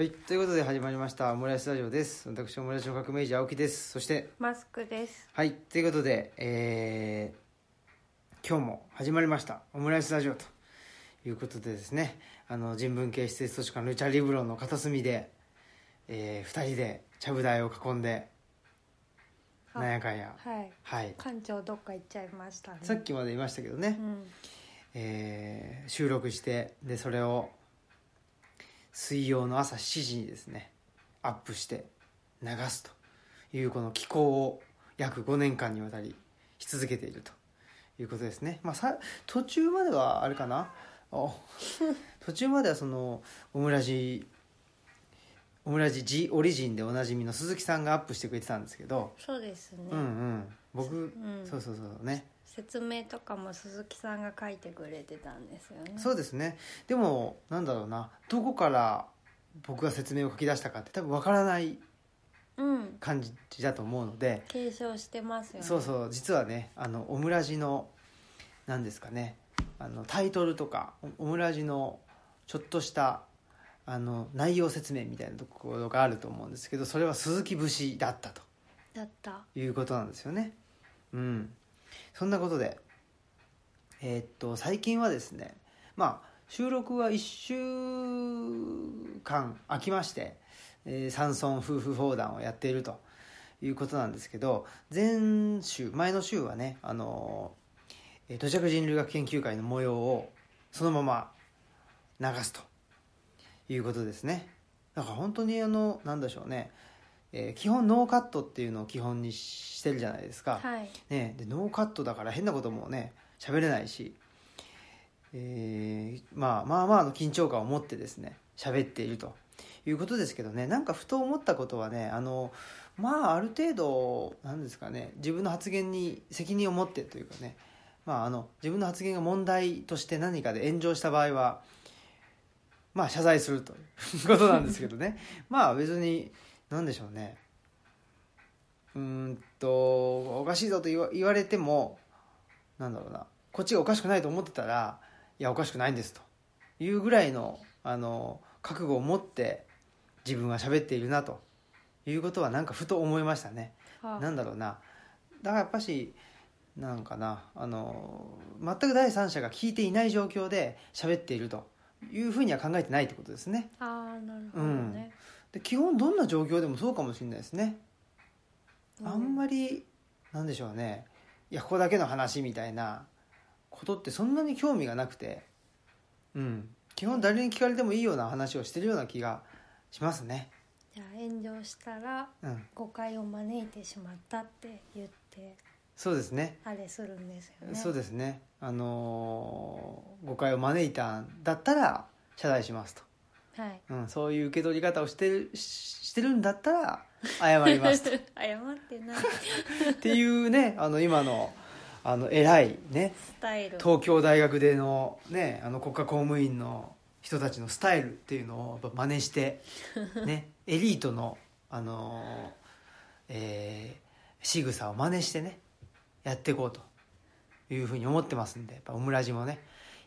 はい、ということで始まりましたオムライスラジオです。私、オムライスの革命児青木です。そして、マスクです。はい、ということで、えー、今日も始まりましたオムライスラジオということでですね、あの、人文系施設図書館ルチャリブロンの片隅で、えー、二人でちゃぶ台を囲んで、あなんやかんや、はい。はい、館長どっか行っちゃいましたね。さっきまで言いましたけどね、うん。えー収録してでそれを水曜の朝7時にですねアップして流すというこの機構を約5年間にわたりし続けているということですね、まあ、さ途中まではあれかな？お 途中まではそのオムラジオムラジ G オリジンでおなじみの鈴木さんがアップしてくれてたんですけど、そうですね。うんうん。僕、ん。そうそうそうね説明とかも鈴木さんが書いてくれてたんですよね。そうですねでもなんだろうなどこから僕が説明を書き出したかって多分わからないうん。感じだと思うので、継承してますよね。そうそう実はねあのオムラジの何ですかねあのタイトルとかオムラジのちょっとしたあの内容説明みたいなところがあると思うんですけどそれは鈴木節だったとだった。いうことなんですよねうんそんなことでえーっと最近はですねまあ収録は1週間空きまして、えー、山村夫婦砲弾をやっているということなんですけど前週前の週はねあのえー土着人類学研究会の模様をそのまま流すということですね。だか本当にあのなんでしょうね。えー基本ノーカットっていうのを基本にしてるじゃないですか、はい。ね、でノーカットだから変なこともね喋れないし、えーまあ、まあまあの緊張感を持ってですね喋っているということですけどねなんかふと思ったことはねあのまあある程度なんですかね自分の発言に責任を持ってというかね、まあ、あの自分の発言が問題として何かで炎上した場合はまあ謝罪するということなんですけどね まあ別に何でしょうね。うーんとおかしいぞと言われてもなんだろうな。こっちがおかしくないと思ってたらいやおかしくないんですと。いうぐらいのあの覚悟を持って自分は喋っているなと。いうことはなんかふと思いましたね。はなんだろうな。だからやっぱしなんかなあの全く第三者が聞いていない状況で喋っていると。いうふうには考えてないってことですね。ああ、なるほどね。で基本どんな状況でもそうかもしれないですね。あんり。まりなんでしょうね。いやここだけの話みたいなことってそんなに興味がなくて。うん。基本誰に聞かれてもいいような話をしてるような気がしますね。じゃあ炎上したらうん。誤解を招いてしまったって言ってそうですね。あれするんですよね。そうですね。あのー誤解を招いたんだったら謝罪しますと、はい。うん、そういう受け取り方をしてるししてるんだったら謝りますと 謝ってない っていうねあの今のあの偉いねスタイル。東京大学でのねあの国家公務員の人たちのスタイルっていうのをやっぱ真似して ねエリートのあのえー、仕草を真似してねやっていこうというふうに思ってますんでやっぱオムラジもね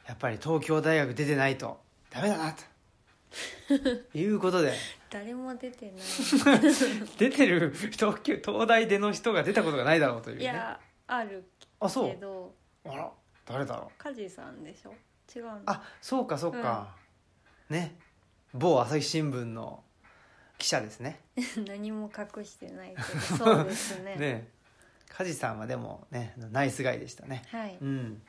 やっぱり東京大学出てないとダメだなと いうことで。誰も出てない。出てる東京東大出の人が出たことがないだろうというね。いやあるあそうけど。あら誰だろう。梶さんでしょ？違うのあそうかそうか、ね。某朝日新聞の記者ですね。何も隠してないけど。そうですね。ね。梶さんはでもねナイスガイでしたね。はい。うん。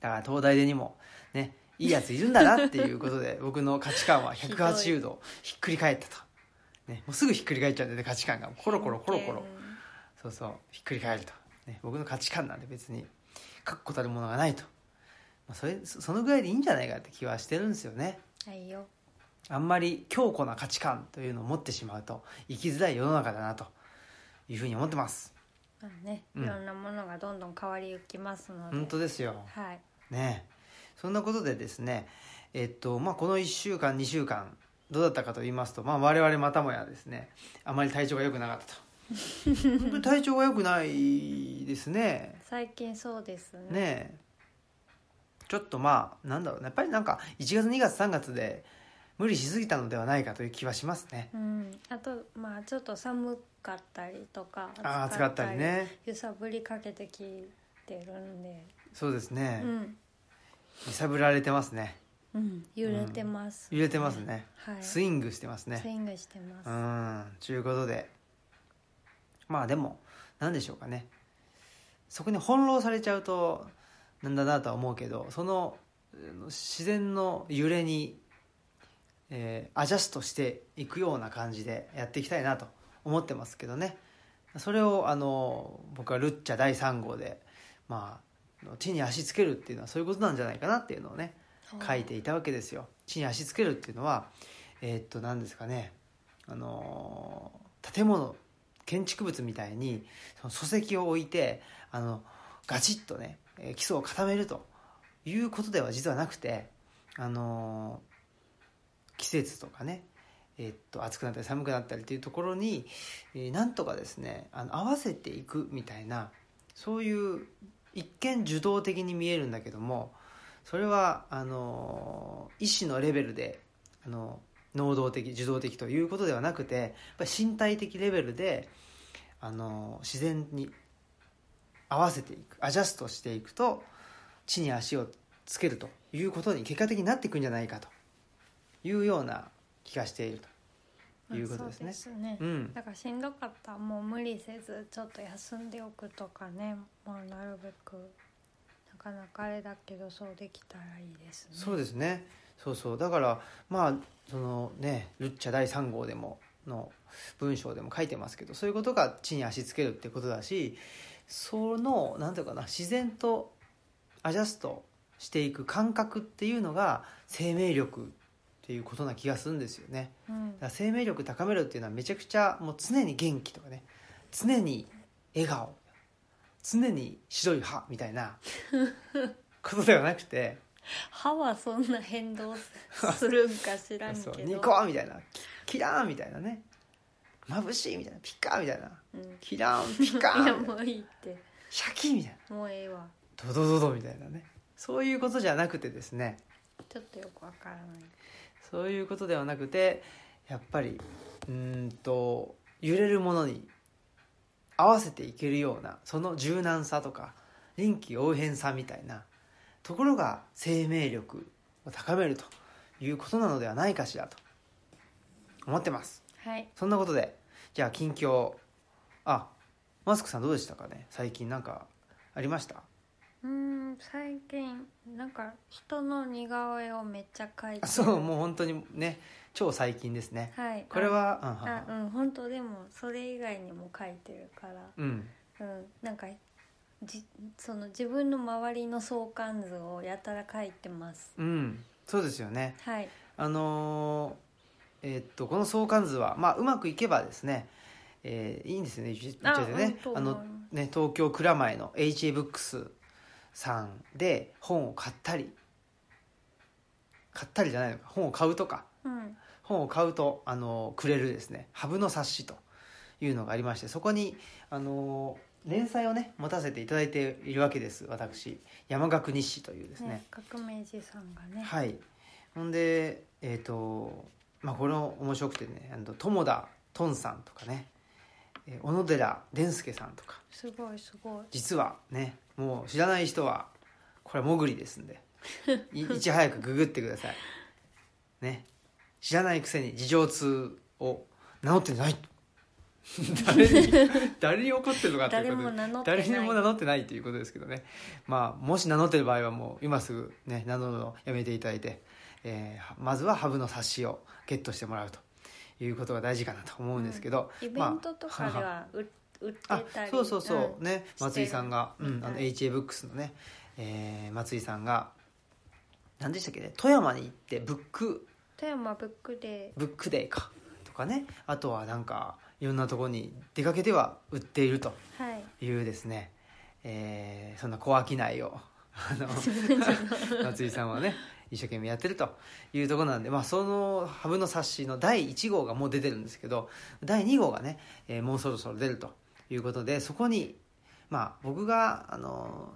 だから東大でにもねいいやついるんだなっていうことで 僕の価値観は180度ひっくり返ったと、ね、もうすぐひっくり返っちゃうんでね価値観が。コロコロコロコロ。そうそうひっくり返ると、ね、僕の価値観なんで別に確固たるものがないと、まあ、それそそのぐらいでいいんじゃないかって気はしてるんですよね。はいよ。あんまり強固な価値観というのを持ってしまうと生きづらい世の中だなと。いうふうに思ってます。まあね、うん。いろんなものがどんどん変わりゆきますので。本当ですよ。はい。ねえそんなことでですねえっとまあこの1週間2週間どうだったかと言いますと、まあ、我々またもやですねあまり体調が良くなかったと。本当に体調が良くないですね。最近そうですね。ねえ。ちょっとまあなんだろうね。やっぱりなんか1月2月3月で無理しすぎたのではないかという気はしますね。うん、あとまあちょっと寒かったりとかああ暑かったりね。揺さぶりかけてきてるんで、そうですね、うん揺さぶられてますね。うん、揺れてます、揺れてますね、はい。スイングしてますね。スイングしてます、うん。ということで。まあでも何でしょうかね。そこに翻弄されちゃうとなんだなとは思うけどそのうん自然の揺れに、えーアジャストしていくような感じでやっていきたいなと思ってますけどね。それをあの僕はルッチャ第3号でまあ地に足つけるっていうのはそういうことなんじゃないかなっていうのをね書いていたわけですよ。地に足つけるっていうのはえーっと何ですかね。あのー建物建築物みたいにその礎石を置いてあのガチッとねえー基礎を固めるということでは実はなくてあのー季節とかねえーっと暑くなったり寒くなったりというところに、えーなんとかですねあの合わせていくみたいなそういう一見受動的に見えるんだけどもそれはあの意思のレベルであの能動的受動的ということではなくてやっぱ身体的レベルであの自然に合わせていくアジャストしていくと地に足をつけるということに結果的になっていくんじゃないかというような気がしていると。いうことですね。そうですね。うん。だからしんどかった。らもう無理せずちょっと休んでおくとかね。まあなるべくなかなかあれだけどそうできたらいいですね。そうですね。そうそう。だからまあそのねルッチャ第3号でもの文章でも書いてますけどそういうことが地に足つけるってことだしそのなんていうかな自然とアジャストしていく感覚っていうのが生命力っていうことな気がするんですよね。うん。だから生命力高めるっていうのはめちゃくちゃもう常に元気とかね。常に笑顔。常に白い歯みたいな ことではなくて。歯はそんな変動するんか知らんけど。ニコーみたいな。キキラーンみたいなね。眩しいみたいな。ピッカーみたいな。うん。キラーンピッカーンみたいな。もういいって。シャキーみたいな。もうええわ。ドドドドみたいなね。そういうことじゃなくてですね。ちょっとよくわからないそういうことではなくてやっぱりうーんと揺れるものに合わせていけるようなその柔軟さとか臨機応変さみたいなところが生命力を高めるということなのではないかしらと思ってます。はい。そんなことでじゃあ近況あマスクさんどうでしたかね？最近なんかありました？うーん最近なんか人の似顔絵をめっちゃ描いてあそうもう本当にね超最近ですね。はい。これはうんあはあうん本当でもそれ以外にも描いてるから。うん。うんなんかじその自分の周りの相関図をやたら描いてます。うんそうですよね。はい。あのーえーっとこの相関図は、まあ、うまくいけばですね、えーいいんですよね言っちゃってね。あのね東京蔵前の HA ブックスさんで本を買ったり買ったりじゃないのか本を買うとか。うん。本を買うとあのくれるですね。ハブの冊子というのがありましてそこにあの連載をね持たせていただいているわけです私。山岳日誌というですね。ね革命児さんがね。はい。ほんでえっ、とまあこれも面白くてねあの友田トンさんとかね。えー小野寺伝助さんとか。すごいすごい。実はねもう知らない人はこれは潜りですんで。い いち早くググってください。ね。知らないくせに事情通を名乗ってない。誰に 誰に怒ってるのかという誰ことでも名乗ってない。誰にも名乗ってないということですけどね。まあもし名乗ってる場合はもう今すぐね名乗るのをやめていただいて、えーまずはハブの冊子をゲットしてもらうということが大事かなと思うんですけど、イベントとかでは売売ってあたりそうそうそう、んね松井さんが、うん、あのはい。HA ブックスのね、えー松井さんが何でしたっけね？富山に行ってブック。富山ブックでブックデーか。とかね。あとはなんかいろんなところに出かけては売っていると。はい。いうですね、えーそんな小商いをあの 松井さんはね一生懸命やってると。いうところなんで、まあ、そのハブの冊子の第1号がもう出てるんですけど第2号がね、えーもうそろそろ出るということでそこに、まあ、僕があの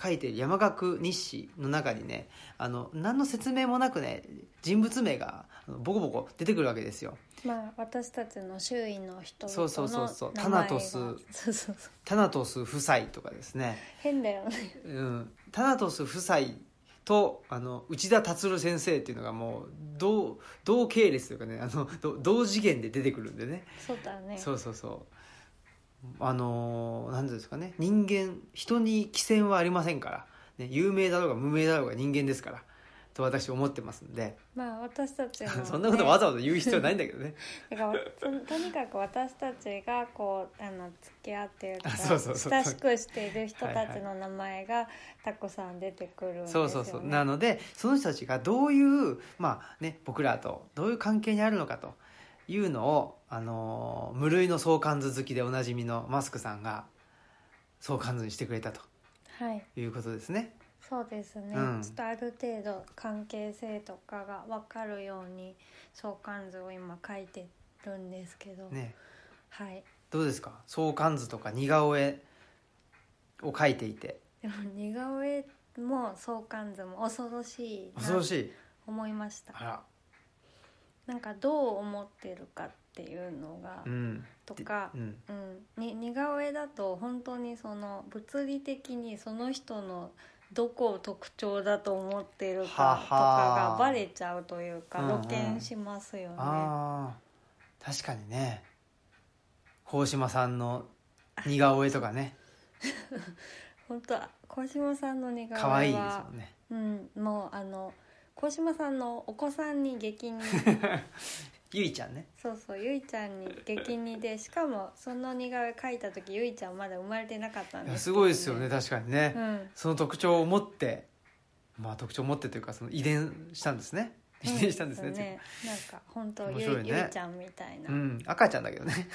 書いてる山岳日誌の中にねあの何の説明もなくね人物名がボコボコ出てくるわけですよ。まあ私たちの周囲の人々そうそうそうそう。タナトス。そうそうそう。タナトス夫妻とかですね、変だよね。うん、タナトス夫妻とあの内田達先生っていうのがもう同同系列というかねあのど同次元で出てくるんでね。そうだね。そうそうそうあの何ですかね。人間人に寄せはありませんから、ね、有名だろうが無名だろうが人間ですから。と私思ってますんで。まあ私たちの、ね、そんなことわざわざ言う必要ないんだけどね。だからととにかく私たちがこうあの付き合ってるかあそうそうそう。親しくしている人たちの名前がたくさん出てくるんですよ、ね、そうそうそう。なのでその人たちがどういう、まあね、僕らとどういう関係にあるのかというのを、あのー無類の相関図好きでおなじみのマスクさんが相関図にしてくれたとはい。いうことですね。そうですね、うん。ちょっとある程度関係性とかが分かるように相関図を今書いてるんですけど、ね。はい。どうですか？相関図とか似顔絵を描いていて。でも似顔絵も相関図も恐ろしいな恐ろしい。思いました。あらなんかどう思ってるかっていうのが、うん。とかう、ん。うん、に似顔絵だと本当にその物理的にその人のどこを特徴だと思ってるかとかはは。がバレちゃうというかうんうん。露見しますよね。ああ確かにね。鴻島さんの似顔絵とかね。本当小島さんの似顔絵は可愛いですもんね。うん、もうあの小島さんのお子さんに激似。ゆいちゃんね。そうそうゆいちゃんに激似でしかもその似顔絵描いた時ゆいちゃんまだ生まれてなかったんですすごいですよね確かにね、うん。その特徴を持ってまあ特徴を持ってというかその遺伝したんですね。遺伝したんですね,、ねなんか本当ね。ゆいちゃんみたいな、うん。赤ちゃんだけどね。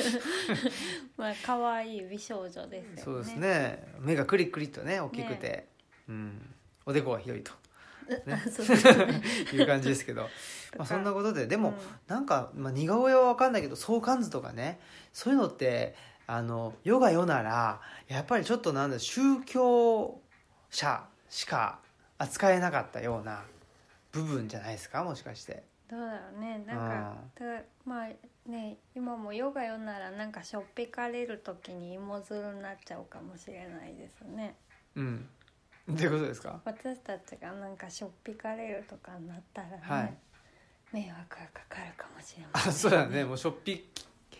まあ可愛い美少女ですよね。そうですね。目がクリックリとね大きくて、うん、おでこが広いとね。いう感じですけど。まあそんなことででも、うん。なんか、まあ、似顔絵は分かんないけど相関図とかねそういうのってあの世が世ならやっぱりちょっとなんだ宗教者しか扱えなかったような部分じゃないですか？もしかして。どうだろうね。なんかだまあね今もヨガ読んならなんかしょっぴかれる時に芋づるになっちゃうかもしれないですね。うんどういうことですか？私たちがなんかしょっぴかれるとかになったらね、はい。迷惑がかかるかもしれまあせん。そうだね。もうしょっぴ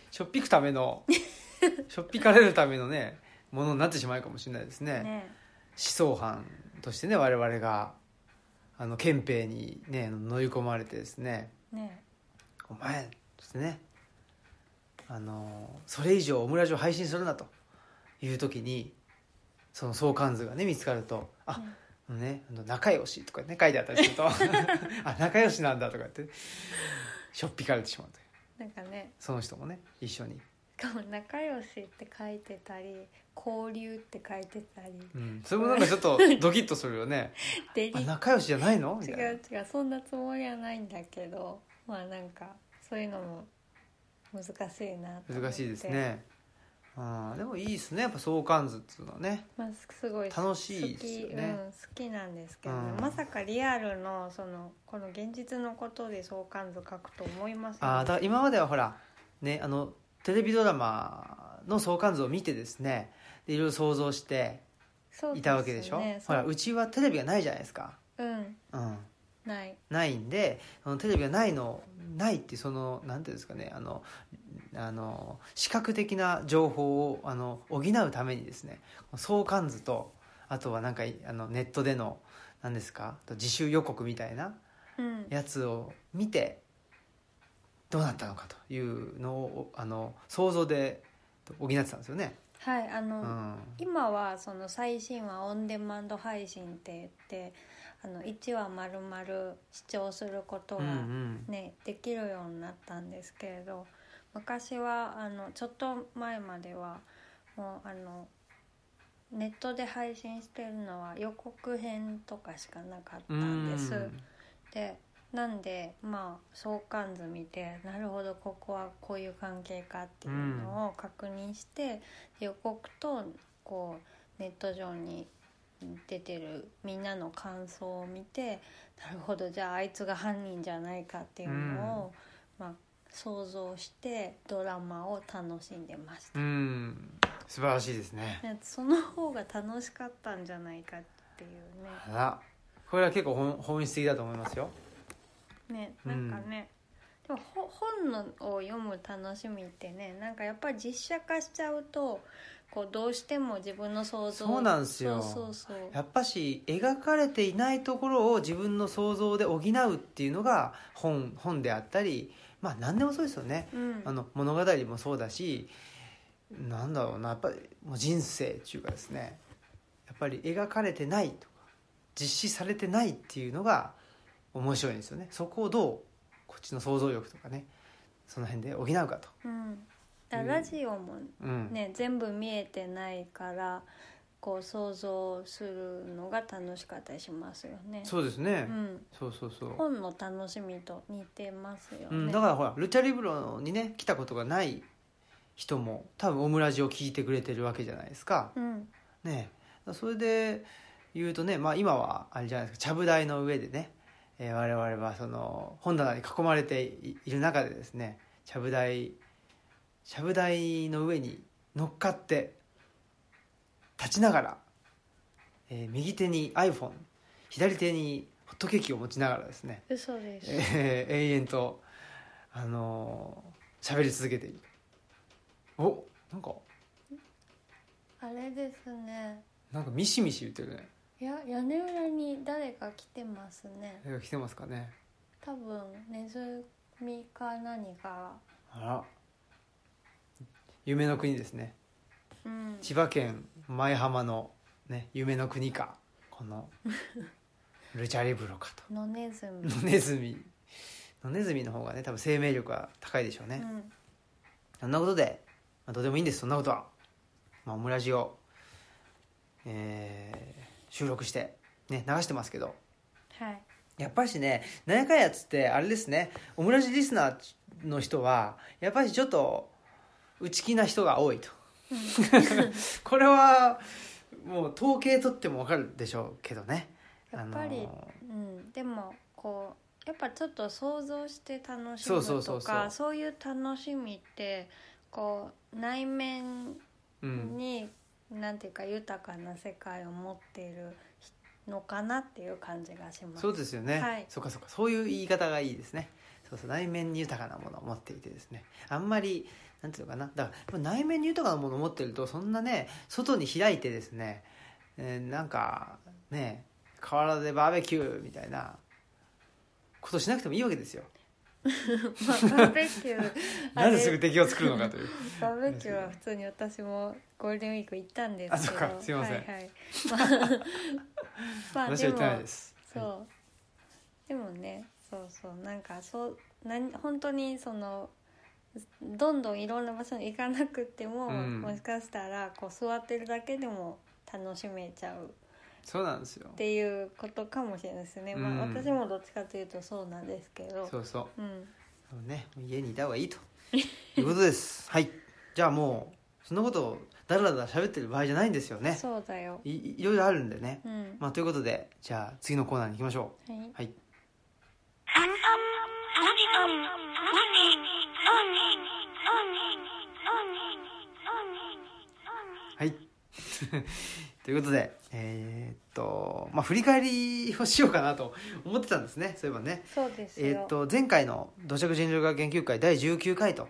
しょっぴくための しょっぴかれるためのねものになってしまうかもしれないですね。ね。思想犯としてね我々があの憲兵にね乗り込まれてですね。ね「お前」そしてね。あのそれ以上オムラジを配信するなという時にその相関図がね見つかると「あ、ね、あの仲良し」とかね書いてあったりすると「あ仲良しなんだ」とかってしょっぴかれてしまうという。なんかね。その人もね一緒に、しかも仲良しって書いてたり交流って書いてたり。うん、それもなんかちょっと ドキッとするよね。仲良しじゃないの？みた違いうな。違うそんなつもりはないんだけどまあなんかそういうのも難しいな難しいですねあーでもいいですね。やっぱ相関図っていうのはね。まあ、すごい楽しいですよね。好き,、うん、好きなんですけどまさかリアルのそのこの現実のことで相関図書くと思いませんあーだから今まではほらねあのテレビドラマの相関図を見てですねでいろいろ想像していたわけでしょ？ねほらうちはテレビがないじゃないですか。うん。うん。ない。ないんでそのテレビがないのないってそのなんていうんですかねあのあの視覚的な情報をあの補うためにですね相関図とあとはなんかあのネットでの何ですか自習予告みたいなうん。やつを見てどうなったのかというのをあの想像で補ってたんですよね。はいあの、うん。今はその最新話オンデマンド配信って言ってあの1話丸々視聴することうんうがん。ね、できるようになったんですけれど昔はあのちょっと前まではもうあのネットで配信してるのは予告編とかしかなかったんです。でなんでまあ相関図見てなるほどここはこういう関係かっていうのを確認して、予告とこうネット上に出てるみんなの感想を見てなるほどじゃああいつが犯人じゃないかっていうのを、まあ、想像してドラマを楽しんでました、うん。素晴らしいですね。ねその方が楽しかったんじゃないかっていうね。あら。これは結構本本質的だと思いますよ。ねなんかね、でもほ本のを読む楽しみってねなんかやっぱり実写化しちゃうとこうどうしても自分の想像そうなんですよ。そうそうそう。やっぱし描かれていないところを自分の想像で補うっていうのが本本であったりまあ何でもそうですよね。うん。あの物語もそうだしなんだろうなやっぱりもう人生っていうかですね。やっぱり描かれてないとか実施されてないっていうのが面白いんですよね。そこをどうこっちの想像力とかねその辺で補うかと、うん、ラジオもうん。ね、全部見えてないからこう想像するのが楽しかったりしますよね。そうですね、うん、そうそうそう、本の楽しみと似てますよね、うん、だからほらルチャリブロにね来たことがない人も多分オムラジを聞いてくれてるわけじゃないですか。うん。ね。それで言うとね、まあ、今はあれじゃないですかちゃぶ台の上でね、えー我々はその本棚に囲まれていいる中でですねちゃぶ台ちゃぶ台の上に乗っかって立ちながら、えー右手に iPhone 左手にホットケーキを持ちながらですね、嘘です、えー永遠とあのー喋り続けている。おなんかあれですね。なんかミシミシ言ってるね。いや屋根裏に誰か来てますね。誰が来てますかね。多分ネズミか何か。あら。夢の国ですねうん。千葉県舞浜のね夢の国かこの ルチャリブロかと。野ネズミ野ネズミ野ネズミの方がね多分生命力は高いでしょうね、うん。そんなことで、まあ、どうでもいいんですそんなことは、まあ、オムラジを、えー収録して、ね、流してますけど。はい。やっぱりしねなんやかんやつってあれですねオムラジリスナーの人はやっぱりちょっと内気な人が多いと これはもう統計取っても分かるでしょうけどね。やっぱりうん、でもこうやっぱちょっと想像して楽しむとそうそうそうかそういう楽しみってこう内面うん。に、なんていうか豊かな世界を持っているのかなっていう感じがします。そうですよね、はい。そうかそうか。そういう言い方がいいですねそうそう内面に豊かなものを持っていてですね。あんまりなんていうのかな。だから内面に豊かなものを持ってるとそんなね外に開いてですね、えーなんかね河原でバーベキューみたいなことしなくてもいいわけですよ。まあ、バーベキュー なぜすぐ敵を作るのかという。バーベキューは普通に私もゴールデンウィーク行ったんですけど。あそっかすいません。はいはい、まあ まあ私は言ってないもです。そう。でもねそうそうなんかそうなん本当にそのどんどんいろんな場所に行かなくても、うん。もしかしたらこう座ってるだけでも楽しめちゃう。そうなんですよ。っていうことかもしれないですね、まあ、うん。私もどっちかというとそうなんですけど。そうそう。うん。そうね家にいた方がいいと。いうことです。はい。じゃあもうそんなことをだらだら喋ってる場合じゃないんですよね。そうだよ、いいいろいろあるんでね、うん。まあ、ということでじゃあ次のコーナーに行きましょはい、うはいはい。ということでえーっとまあ振り返りをしようかなと思ってたんですね。そういえばね。そうですよ、えーっと前回の土着人類学研究会第19回と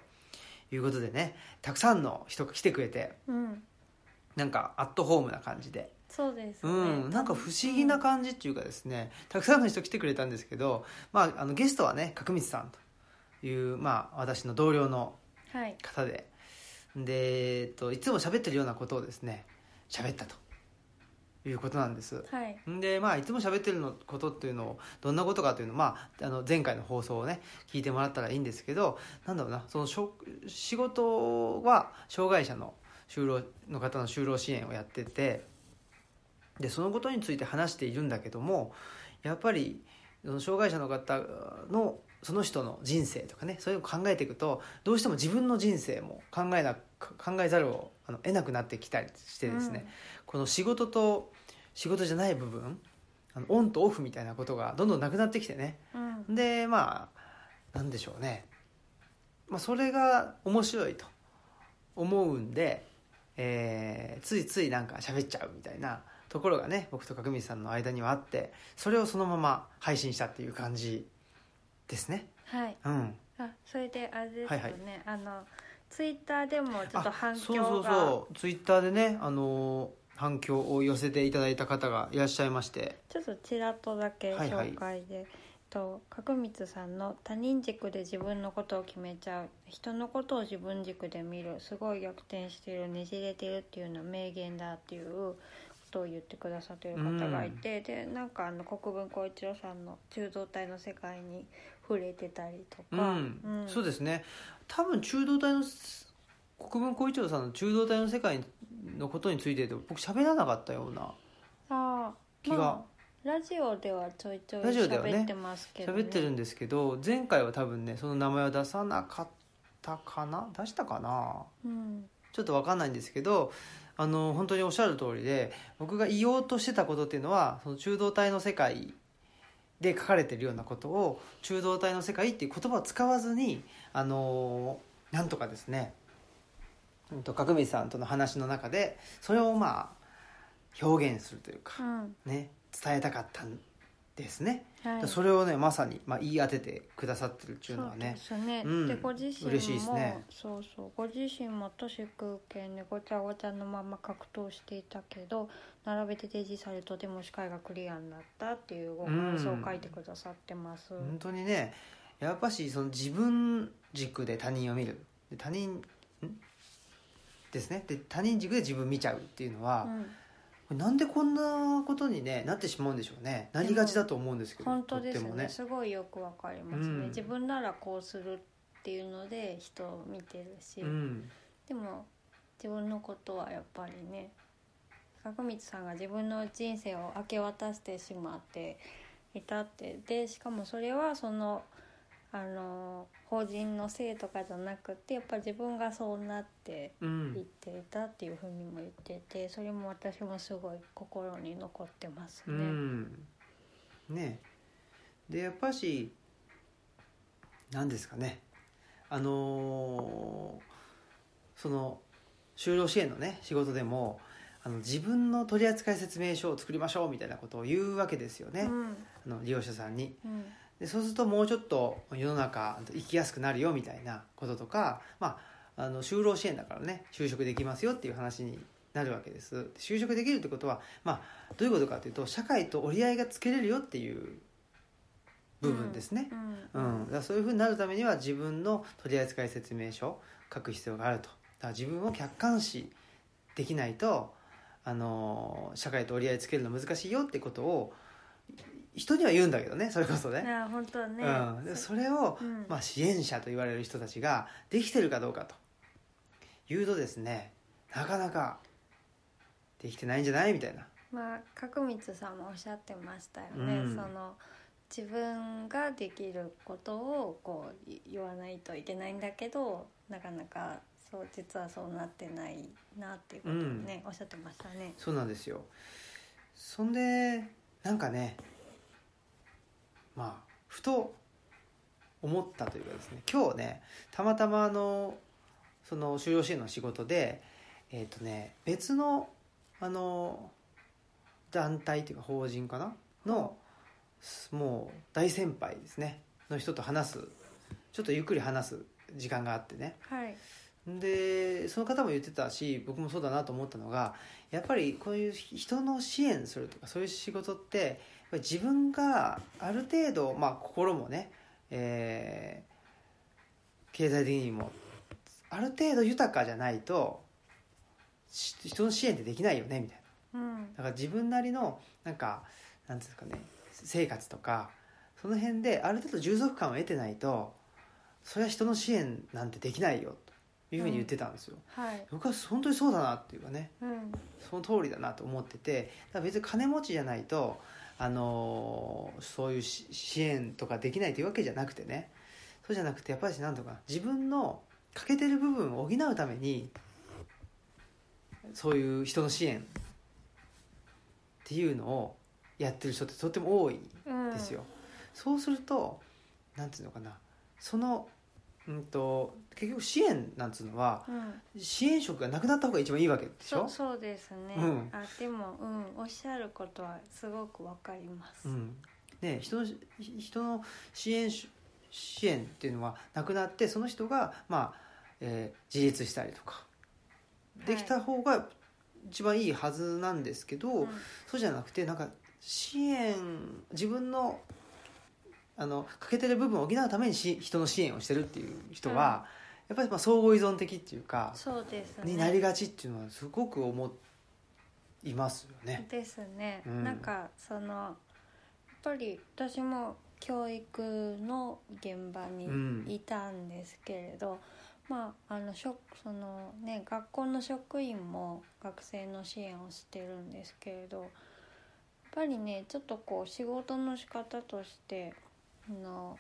いうことでねたくさんの人が来てくれてうん。なんかアットホームな感じでそうですね、うん、なんか不思議な感じっていうかですね、たくさんの人来てくれたんですけど、まあ、あのゲストはね角光さんという、まあ、私の同僚のはい。方で。で、えっと、いつも喋ってるようなことをですね喋ったということなんです。はい。でまあいつも喋ってるのことっていうのをどんなことかというのを、まあ、あの前回の放送をね聞いてもらったらいいんですけどなんだろうなそのしょ仕事は障害者の就労の方の就労支援をやっててでそのことについて話しているんだけどもやっぱりその障害者の方のその人の人生とかねそういうのを考えていくとどうしても自分の人生も考えな考えざるを得なくなってきたりしてですね、この仕事と仕事じゃない部分あのオンとオフみたいなことがどんどんなくなってきてね。うん。でまあなんでしょうね、まあ、それが面白いと思うんで、えーついついなんか喋っちゃうみたいなところがね僕と角水さんの間にはあってそれをそのまま配信したっていう感じですね。はい。うん。あそれであれですよね、はいはい。あのツイッターでもちょっとあ反そうそう響がそう。ツイッターでねあのー反響を寄せていただいた方がいらっしゃいまして。ちょっとちらっとだけはいはい。紹介で、と角光さんの「他人軸で自分のことを決めちゃう人のことを自分軸で見るすごい逆転してるねじれてるっていうのは名言だ」っていうことを言ってくださってる方がいて、でなんかあの国分光一郎さんの中道体の世界に触れてたりとうか、ん、そうですね。多分中道体の国分光一郎さんの中道体の世界のことについて僕喋らなかったような気が。まあ、ラジオではちょいちょい喋ってますけど、ね。喋ってるんですけど前回は多分ねその名前を出さなかったかな？出したかな？うん。ちょっと分かんないんですけどあの本当におっしゃる通りで僕が言おうとしてたことっていうのはその中道体の世界で書かれてるようなことを中道体の世界っていう言葉を使わずにあのなんとかですね角水さんとの話の中でそれをまあ表現するというか、うん。ね伝えたかったんですね、はい。それをねまさに、まあ、言い当ててくださってるっていうのはね。そうですね、うん。でご自身も嬉しいですね。そうそう。ご自身も都市空間でごちゃごちゃのまま格闘していたけど並べて提示されとても視界がクリアになったっていうご感想を書いてくださってます、本当にねやっぱしその自分軸で他人を見る。で他人ん？ですね。で他人軸で自分見ちゃうっていうのは、うんなんでこんなことに、ね、なってしまうんでしょうね。なりがちだと思うんですけど本当ですね。ね。すごいよくわかりますね、うん。自分ならこうするっていうので人を見てるし、うん。でも自分のことはやっぱりね角光さんが自分の人生を明け渡してしまっていたって。でしかもそれはそのあの法人のせいとかじゃなくてやっぱ自分がそうなってういっんていたっていうふうにも言っててそれも私もすごい心に残ってますうね。ん。ね。でやっぱし何ですかね。あのーその就労支援のね仕事でもあの自分の取扱説明書を作りましょうみたいなことを言うわけですよね、うん。あの利用者さんに。うんでそうするともうちょっと世の中生きやすくなるよみたいなこととか、まあ、あの就労支援だからね就職できますよっていう話になるわけです。就職できるってことは、まあ、どういうことかというと社会と折り合いがつけれるよっていう部分ですね、うんうん。だそういうふうになるためには自分の取扱説明書を書く必要があると。だから自分を客観視できないとあの社会と折り合いつけるの難しいよってことを人には言うんだけどねそれこそね、あ本当ね、うん、でそれを、うん。まあ、支援者と言われる人たちができてるかどうかと。いうとですねなかなかできてないんじゃないみたいな。まあ角光さんもおっしゃってましたよね、うん。その自分ができることをこうい言わないといけないんだけどなかなかそう実はそうなってないなっていうことをね、おっしゃってましたね。そうなんですよ。そんでなんかねまあふと思ったというかですね今日ねたまたまあのその就労支援の仕事でえっ、とね別のあの団体というか法人かな？のもう大先輩ですね。の人と話す。ちょっとゆっくり話す時間があってね。はい、でその方も言ってたし僕もそうだなと思ったのがやっぱりこういう人の支援するとかそういう仕事って自分がある程度、まあ、心もね、えー経済的にもある程度豊かじゃないとし人の支援ってできないよねみたいな。うん。だから自分なりのなんかなんですかね生活とかその辺である程度充足感を得てないとそれは人の支援なんてできないよというふうに言ってたんですよ、はい。僕は本当にそうだなっていうかねうん。その通りだなと思っててだから別に金持ちじゃないと、あのーそういうし支援とかできないというわけじゃなくてね。そうじゃなくてやっぱりなんとか自分の欠けてる部分を補うためにそういう人の支援っていうのをやってる人ってとっても多いうんですよ、そうするとなんていうのかな。その、うん、と結局支援なんつうのはうん。支援職がなくなった方が一番いいわけでしょ？そうそうですね、うん。あでもうんおっしゃることはすごくわかります、うん。ね、人の人の支援し支援っていうのはなくなってその人が、まあえー自立したりとかできた方が一番いいはずなんですけど、うん。そうじゃなくてなんか支援自分のあの欠けてる部分を補うためにし人の支援をしてるっていう人は、やっぱりまあ相互依存的っていうか、そうですね。になりがちっていうのはすごく思いますよね。ですね、うん。なんかそのやっぱり私も教育の現場にうん。いたんですけれど、まああの職そのね学校の職員も学生の支援をしてるんですけれどやっぱりねちょっとこう仕事の仕方としてあの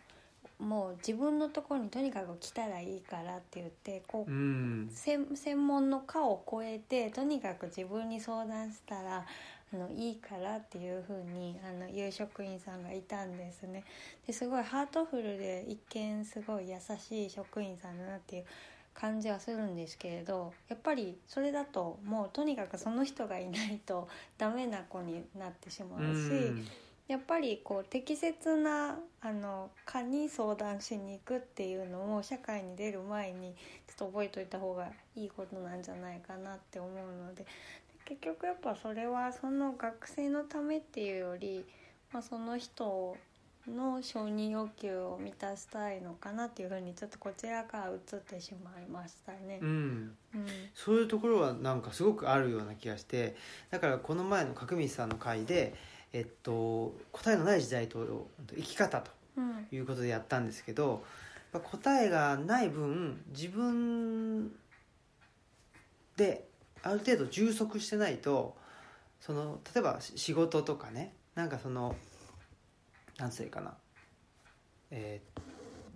もう自分のところにとにかく来たらいいからって言ってこううん。専専門の科を超えてとにかく自分に相談したらあのいいからっていうふうにあの言う職員さんがいたんですね。ですごいハートフルで一見すごい優しい職員さんだなっていう感じはするんですけれどやっぱりそれだともうとにかくその人がいないとダメな子になってしまうし、うんやっぱりこう適切なあの科に相談しに行くっていうのも社会に出る前にちょっと覚えといた方がいいことなんじゃないかなって思うので結局やっぱそれはその学生のためっていうより、まあ、その人の承認欲求を満たしたいのかなっていうふうにちょっとこちらから移ってしまいましたね。うんうんそういうところはなんかすごくあるような気がしてだからこの前の角道さんの回で、えっと、答えのない時代と生き方とうん。いうことでやったんですけどやっぱ答えがない分自分である程度充足してないとその例えばし仕事とかねなんかその何つうかな、えー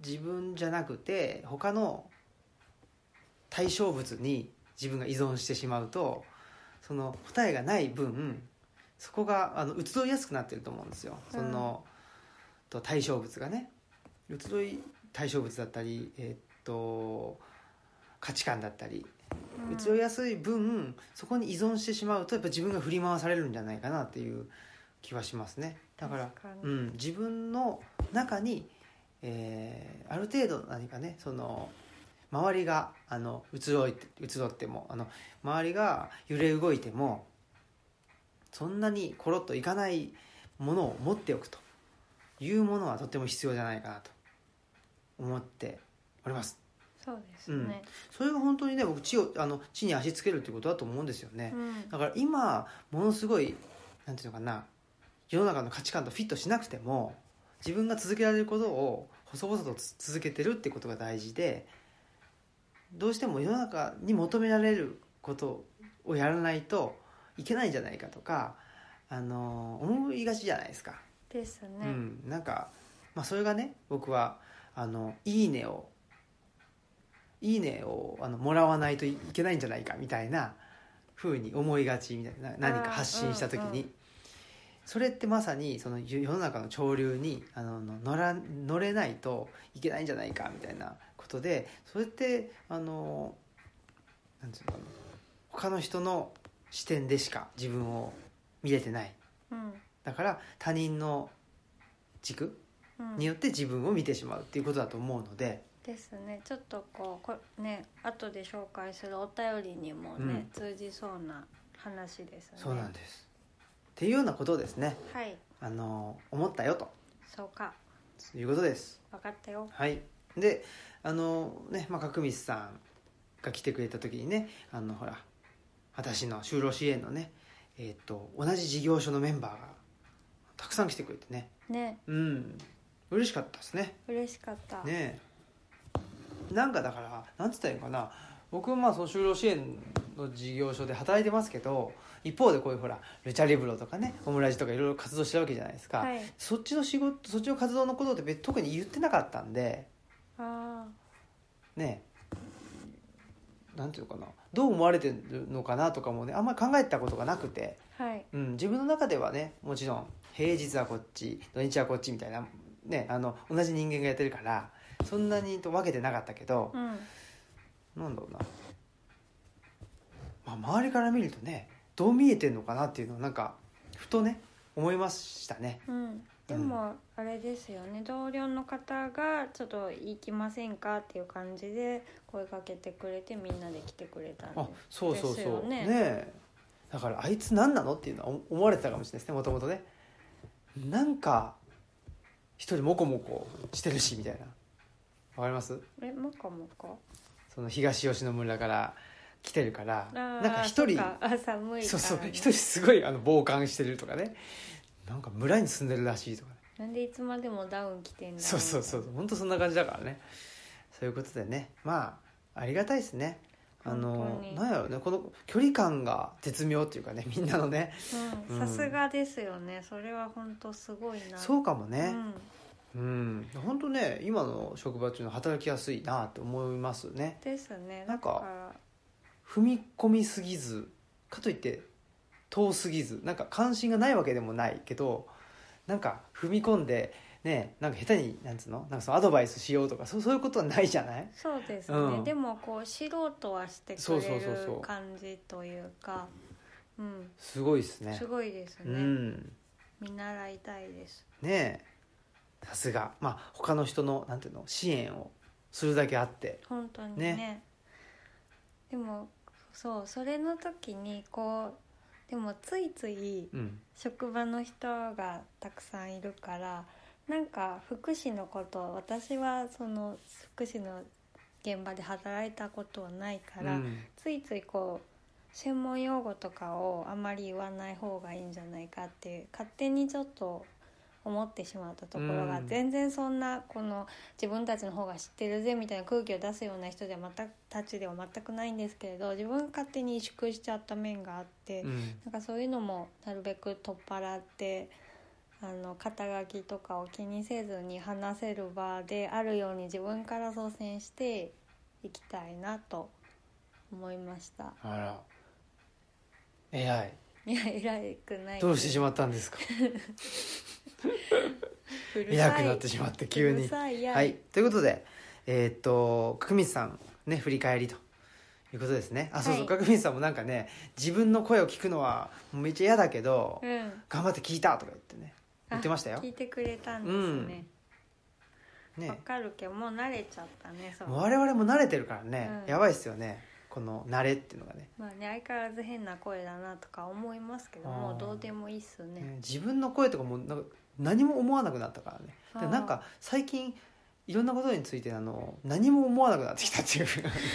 自分じゃなくて他の対象物に自分が依存してしまうとその答えがない分そこがあの移ろいやすくなってると思うんですよ。その、と対象物がね。移ろい対象物だったり、えーっと価値観だったり。うん。移ろいやすい分そこに依存してしまうとやっぱ自分が振り回されるんじゃないかなっていう気はしますね。だからうん、自分の中に、えーある程度何かねその周りがあの移ろいて移ろってもあの周りが揺れ動いてもそんなにコロッといかないものを持っておくというものはとても必要じゃないかなと思っております。そうですね。それが本当にね僕地をあの地に足つけるっていうことだと思うんですよね、うん。だから今ものすごいなんていうのかな世の中の価値観とフィットしなくても自分が続けられることを細々とつ続けてるってことが大事でどうしても世の中に求められることをやらないといけないんじゃないかとかあの思いがちじゃないですか。ですね。うん、なんか、まあ、それがね僕はあの「いいね」を「いいねを」あのもらわないといけないんじゃないかみたいな風に思いがちみたいな何か発信した時に、うんうんそれってまさにその世世の中の潮流にあの乗ら乗れないといけないんじゃないかみたいなことでそれってあのなんていうのかな他の人の視点でしか自分を見れてない。うんだから他人の軸うん。によって自分を見てしまうっていうことだと思うので、ですね。ちょっとこうこね後で紹介するお便りにもね、通じそうな話ですね。そうなんです。っていうようなことをですね。はい。あの思ったよと。そうか。いうことです。分かったよ。はい。であのね、まあ、角道さんが来てくれた時にねあのほら私の就労支援のねえっ、と同じ事業所のメンバーがたくさん来てくれてね。ね。うん。嬉しかったですね。嬉しかった、ね。えなんかだからなんつったらいいのかな。僕もまあその就労支援の事業所で働いてますけど一方でこういうほらルチャリブロとかねオムラジとかいろいろ活動してるわけじゃないですか、はい。そっちの仕事そっちの活動のことって別特に言ってなかったんで。あねなんていうのかなどう思われてるのかなとかもねあんまり考えたことがなくて、はい。うん、自分の中ではねもちろん平日はこっち土日はこっちみたいな、ね、あの同じ人間がやってるからそんなにと分けてなかったけどう、ん。なんだろうな、まあ、周りから見るとねどう見えてんのかなっていうのをなんかふとね思いましたね。うんでもあれですよね。同僚の方が「ちょっと行きませんか?」っていう感じで声かけてくれてみんなで来てくれたんで。あそうそうそう。ね。え。だからあいつ何なのっていうのは思われてたかもしれないですねもともとね。なんか一人モコモコしてるしみたいな。わかります？えもかもかその東吉野村から来てるからなんか一人そうそう。一人すごいあの傍観してるとかねなんか村に住んでるらしいとかね。なんでいつまでもダウン着てんだそうそうそう。本当そんな感じだからね。そういうことでね。まあありがたいですね。あのなんやろうね。この距離感が絶妙っていうかね。みんなのね。さすがですよね。それは本当すごいな。そうかもね。うん、うん。本当ね今の職場っていうのは働きやすいなって思いますね。ですね。なんか。踏み込みすぎずかといって遠すぎずなんか関心がないわけでもないけどなんか踏み込んでねなんか下手になんつうのなんかそのアドバイスしようとかそうそういうことはないじゃない？そうですね、うん。でもこう知ろうとはしてくれる感じというかうん。すごいですね。すごいですね、うん。見習いたいです。ねえ。さすが。まあ他の人のなんていうの支援をするだけあって。本当にね。ね。でもそうそれの時にこうでもついついうん。職場の人がたくさんいるからなんか福祉のこと私はその福祉の現場で働いたことはないから、うん。ついついこう専門用語とかをあまり言わない方がいいんじゃないかって勝手にちょっと思ってしまったところが、うん。全然そんなこの自分たちの方が知ってるぜみたいな空気を出すような人では全くたちでは全くないんですけれど自分が勝手に萎縮しちゃった面があって、うん。なんかそういうのもなるべく取っ払ってあの肩書きとかを気にせずに話せる場であるように自分から率先していきたいなと思いました。あら。偉いいや偉くない。どうしてしまったんですか？い。偉くなってしまって急に。はい。ということでえーっと角光さんね振り返りと。いうことですね。あそうそう、はい。さんもなんかね自分の声を聞くのはめっちゃ嫌だけど、うん。頑張って聞いたとか言ってね言ってましたよ。聞いてくれたんですね。わ、ね。かるけどもう慣れちゃったね我々も慣れてるからね、うん。やばいっすよねこの慣れっていうのがね。まあね相変わらず変な声だなとか思いますけどもうどうでもいいっすね。ね自分の声とかもなんか何も思わなくなったからね。でなんか最近いろんなことについてあの何も思わなくなってきたっていう。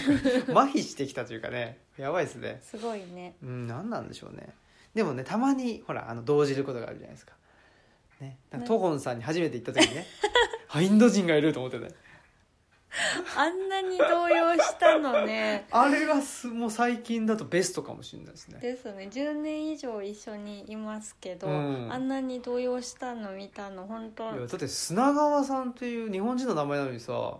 麻痺してきたというかね。やばいですね。すごいね。うん何なんでしょうね。でもねたまにほらあの動じることがあるじゃないですか。ね。なんかね。トホンさんに初めて行った時にね あインド人がいると思ってねあんなに動揺したのね。あれがすもう最近だとベストかもしれないですね。ですね。10年以上一緒にいますけど、うん。あんなに動揺したの見たの本当。いやだって砂川さんっていう日本人の名前なのにさ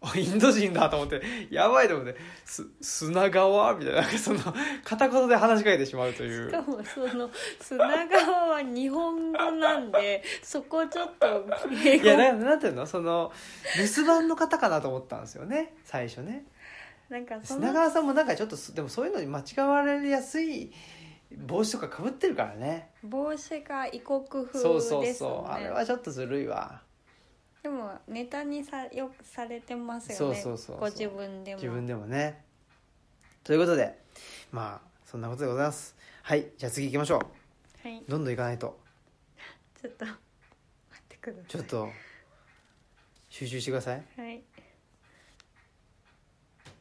あインド人だと思ってやばいと思ってす砂川みたいななんかその片言で話しかけてしまうという。しかもその砂川は日本語なんでそこちょっと英語。いやななんていうの？その留守番の方かなと思ったんですよね最初ね。なんか砂川さんもなんかちょっとすでもそういうのに間違われやすい帽子とかかぶってるからね。帽子が異国風ですそうねそうそう。あれはちょっとずるいわでもネタにさよくされてますよね。そうそうそうご自分でも。自分でもね。ということでまあそんなことでございます。はいじゃあ次行きましょう。はい。どんどん行かないと。ちょっと待ってください。ちょっと集中してください。はい。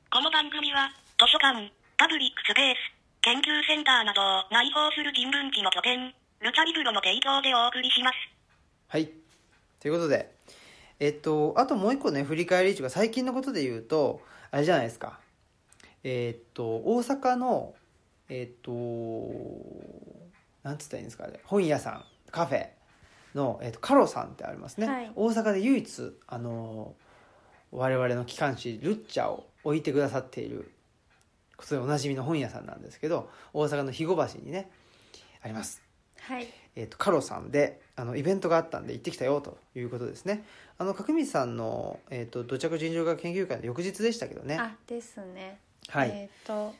この番組は、図書館、パブリックスペース、研究センターなどを内包する人文地の拠点、ルチャリブロの提供でお送りします。はい。ということでえっとあともう一個ね振り返りというか最近のことで言うとあれじゃないですか。えっと大阪のえっとなんつったらいいんですかね本屋さんカフェの、えっと、カロさんってありますね、はい。大阪で唯一あの我々の機関誌ルッチャを置いてくださっていることでおなじみの本屋さんなんですけど大阪の肥後橋にねあります。はい。えー、とカロさんであのイベントがあったんで行ってきたよということですね。あの角光さんの、えー、と土着人情学研究会の翌日でしたけどね。あですね。はい、えっ、と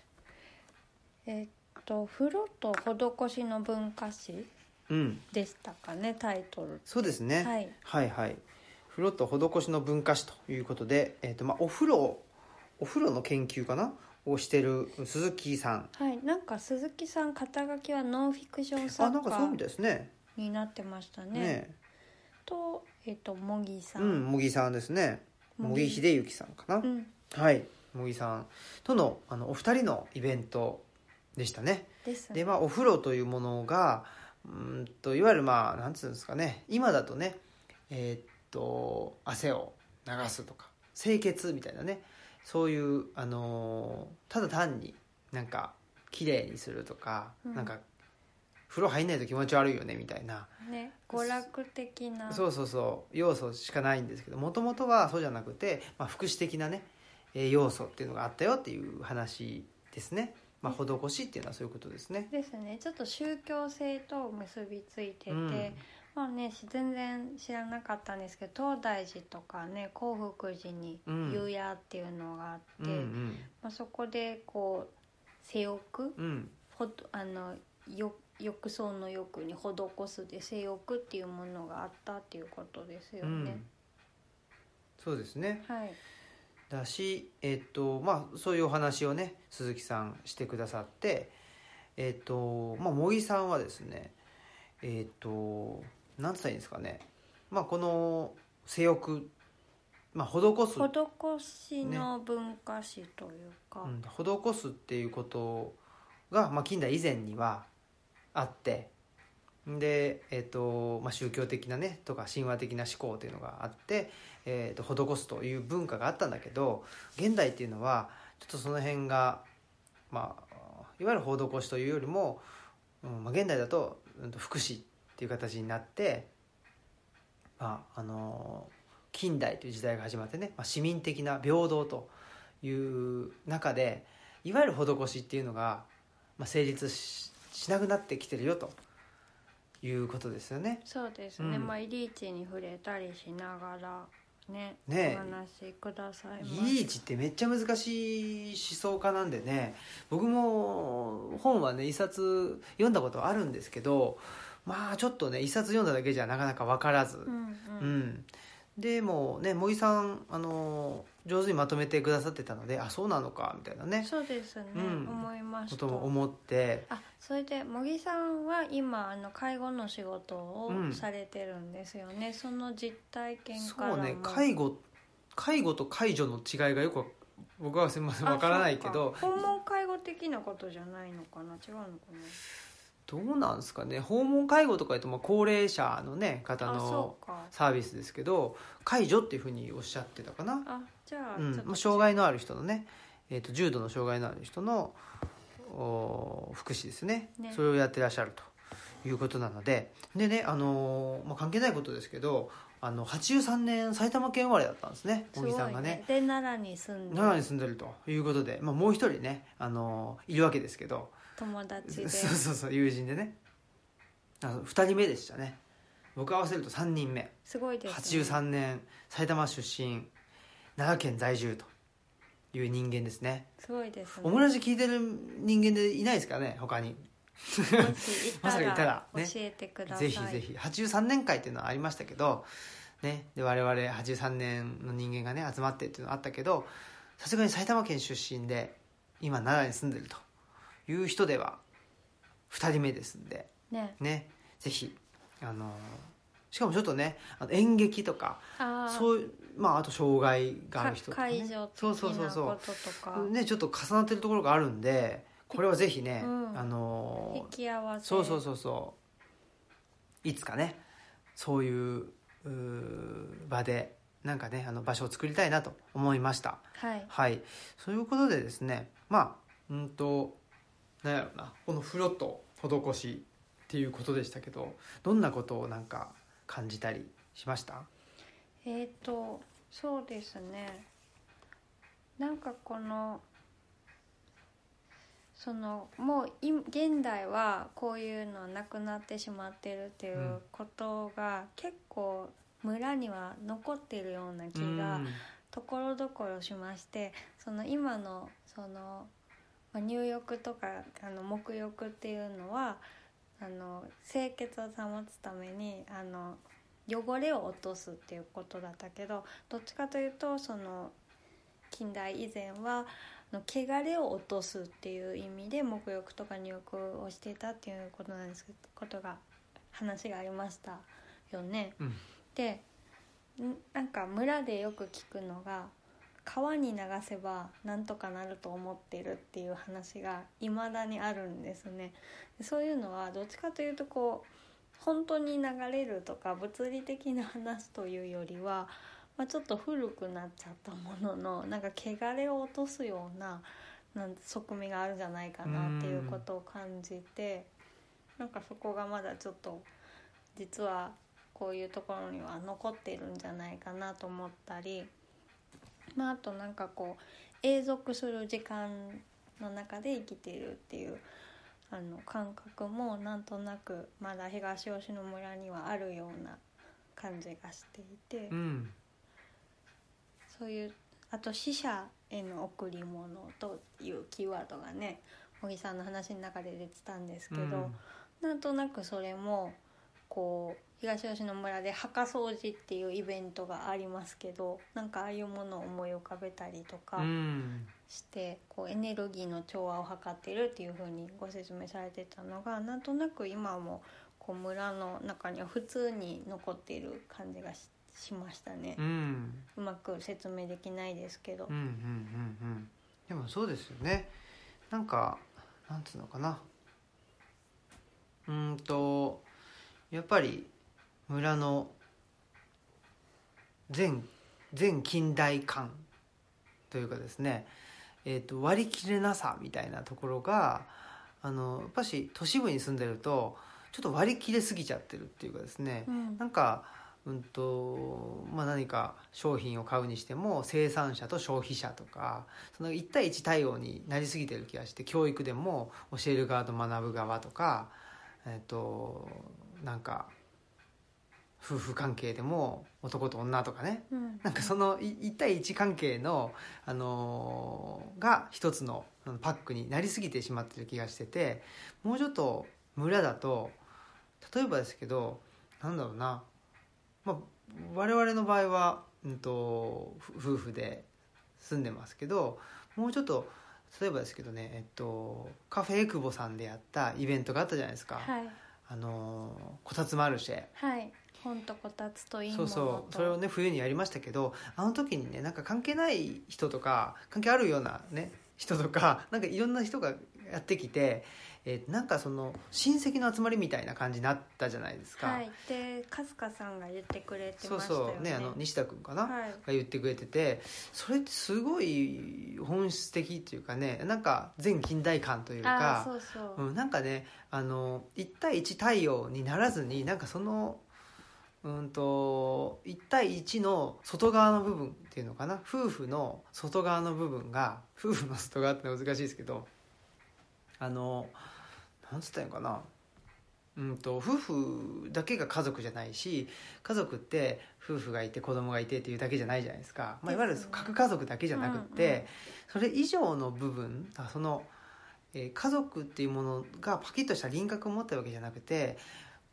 えっ、と風呂と施しの文化史うん。でしたかねタイトル。そうですね、はい。はいはい。風呂と施しの文化史ということで、えーとまあ、お風呂お風呂の研究かな？をしてる鈴木さん。はい。なんか鈴木さん肩書きはノンフィクションあ作なんかそうみ家たいですねになってましたね。ねとえっ、と茂木さ、うんん茂木さんですね。茂木。秀幸さんかな、うん。はい。茂木さんとのあのお二人のイベントでしたね。ですね。でまあお風呂というものがうんといわゆるまあなんつうんですかね。今だとねえーっと汗を流すとか清潔みたいなね。そういうあのーただ単になんか綺麗にするとか、うん。なんか風呂入んないと気持ち悪いよねみたいな。ね娯楽的な。そうそうそう要素しかないんですけどもともとはそうじゃなくて、まあ、福祉的なねえー要素っていうのがあったよっていう話ですね、まあ、施しっていうのはそういうことですね。ですね。ちょっと宗教性と結びついてて、うん。まあね全然知らなかったんですけど東大寺とかね興福寺にうん。湯屋っていうのがあって、うんまあ、そこでこう性欲うん。あのよ浴槽の浴に施すで性欲っていうものがあったっていうことですようん。ね。そうですね。はい、だしえっとまあそういうお話をね鈴木さんしてくださってえっとまあ茂木さんはですねえっと何て言ったらいいんですかね。まあこの性欲まあ施す。施しの文化史というか、うん、施すっていうことが、まあ、近代以前にはあってで、えっとまあ、宗教的なねとか神話的な思考というのがあって、えっと施すという文化があったんだけど現代っていうのはちょっとその辺が、まあ、いわゆる施しというよりも、うんまあ、現代だと、うん、と福祉っていう形になって、まあ、あの近代という時代が始まってね、まあ、市民的な平等という中でいわゆる施しっていうのが、まあ、成立ししなくなってきてるよと。いうことですよね。そうですね、うん。まあイリーチに触れたりしながらねねえ。お話しくださいまイリーチってめっちゃ難しい思想家なんでね。僕も本はね一冊読んだことあるんですけどまあちょっとね一冊読んだだけじゃなかなか分からず、うんううん。ん、でもね茂木さんあの上手にまとめてくださってたのであそうなのかみたいなね。そうですね、うん。思いました。ことも思って。あそれで茂木さんは今あの介護の仕事をうん。されてるんですよね、その実体験そからも。うね。介護介護と介助の違いがよく僕はすみませんあわからないけど。訪問介護的なことじゃないのかな？違うのかどうなんですかね。訪問介護とか言うとまあ高齢者のね方のサービスですけど介助っていうふうにおっしゃってたかな、あじゃあ、うん。障害のある人のね、えー、と重度の障害のある人のお福祉ですね。ね。それをやってらっしゃると。いうことなので。でね、あのーまあ、関係ないことですけどあの83年埼玉県生まれだったんですね。すごい茂木さんがね。で奈良に住んで奈良に住んでると。いうことで、まあ、もう一人ね、あのーいるわけですけど。友達そうで そうそう友人でね。あの2人目でしたね。僕合わせると3人目。すごいですね。83年埼玉出身奈良県在住という人間ですね。すごいですね。オムラジ聞いてる人間でいないですかね他に。まさかいたたら。らね。教えてください、ぜひぜひ。83年会っていうのはありましたけど、ね、で我々83年の人間がね集まってっていうのはあったけどさすがに埼玉県出身で今奈良に住んでるという人では2人目ですんで。ね。ね。ぜひあのしかもちょっとねあの演劇とかそういうまああと障害がある人とか、ね、介そうそうそうそう。ねちょっと重なってるところがあるんでこれはぜひね、うん。あの引き合わせ。そうそうそうそう。いつかねそういう場でなんかねあの場所を作りたいなと思いました。はい。はい。そういうことでですねまあうんとなんやろうなこの風呂と施しっていうことでしたけどどんなことをなんか感じたりしました？えっ、とそうですね。なんかこのそのもうい現代はこういうのなくなってしまってるっていうことが結構村には残ってるような気がところどころしましてその今のそのまあ入浴とかあの沐浴っていうのはあの清潔を保つためにあの汚れを落とすっていうことだったけどどっちかというとその近代以前はあの汚れを落とすっていう意味で沐浴とか入浴をしていたっていうことなんですけどことが話がありましたよね。うんでんなんか村でよく聞くのが川に流せばなんとかなると思ってるっていう話がいまだにあるんですね。そういうのはどっちかというとこう本当に流れるとか物理的な話というよりは、まあ、ちょっと古くなっちゃったもののなんか汚れを落とすようななん側面があるんじゃないかなっていうことを感じてなんかそこがまだちょっと実はこういうところには残ってるんじゃないかなと思ったり、まあ、あとなんかこう永続する時間の中で生きているっていうあの感覚もなんとなくまだ東吉野村にはあるような感じがしていて、うんそういうあと死者への贈り物というキーワードがね小木さんの話の中で出てたんですけど、うん。なんとなくそれもこう東吉野村で墓掃除っていうイベントがありますけどなんかああいうものを思い浮かべたりとかうん。して、こうエネルギーの調和を図っているっていうふうにご説明されてたのがなんとなく今もこう村の中には普通に残っている感じがししましたね。う。ん。うまく説明できないですけど。うんうんうんうん。でもそうですよね。なんかなんつうのかな。うーんとやっぱり村の全全近代感というかですね、えー、と割り切れなさみたいなところがあのやっぱし都市部に住んでるとちょっと割り切れすぎちゃってるっていうかですね、うん。なんか、うんとまあ、何か商品を買うにしても生産者と消費者とかその1対1対応になりすぎてる気がして教育でも教える側と学ぶ側とか、えっとなんか夫婦関係でも男と女とかね。うん。なんかその1対1関係の、あのーが一つのパックになりすぎてしまってる気がしててもうちょっと村だと例えばですけどなんだろうな、まあ、我々の場合は、うん、とふ夫婦で住んでますけどもうちょっと例えばですけどね、えっと、カフェエクボさんでやったイベントがあったじゃないですか、はい。あのーこたつマルシェ。はい本とこたつといいもそうのと。そうそれをね冬にやりましたけどあの時にねなんか関係ない人とか関係あるようなね人とか なんかいろんな人がやってきて、えーなんかその親戚の集まりみたいな感じになったじゃないですか、はい。で春日さんが言ってくれてそうましたよね。そうねあの西田君かな、はい。が言ってくれててそれってすごい本質的っていうかねなんか全近代感というあかあそうそう、うん、なんかねあの1対1対応にならずになんかそのうんと1対1の外側の部分っていうのかな？夫婦の外側の部分が夫婦の外側って難しいですけどあのなんつったらいいのかな？うんと夫婦だけが家族じゃないし家族って夫婦がいて子供がいてっていうだけじゃないじゃないですか、まあ、いわゆる核家族だけじゃなくって、それ以上の部分その、えー家族っていうものがパキッとした輪郭を持ってるわけじゃなくて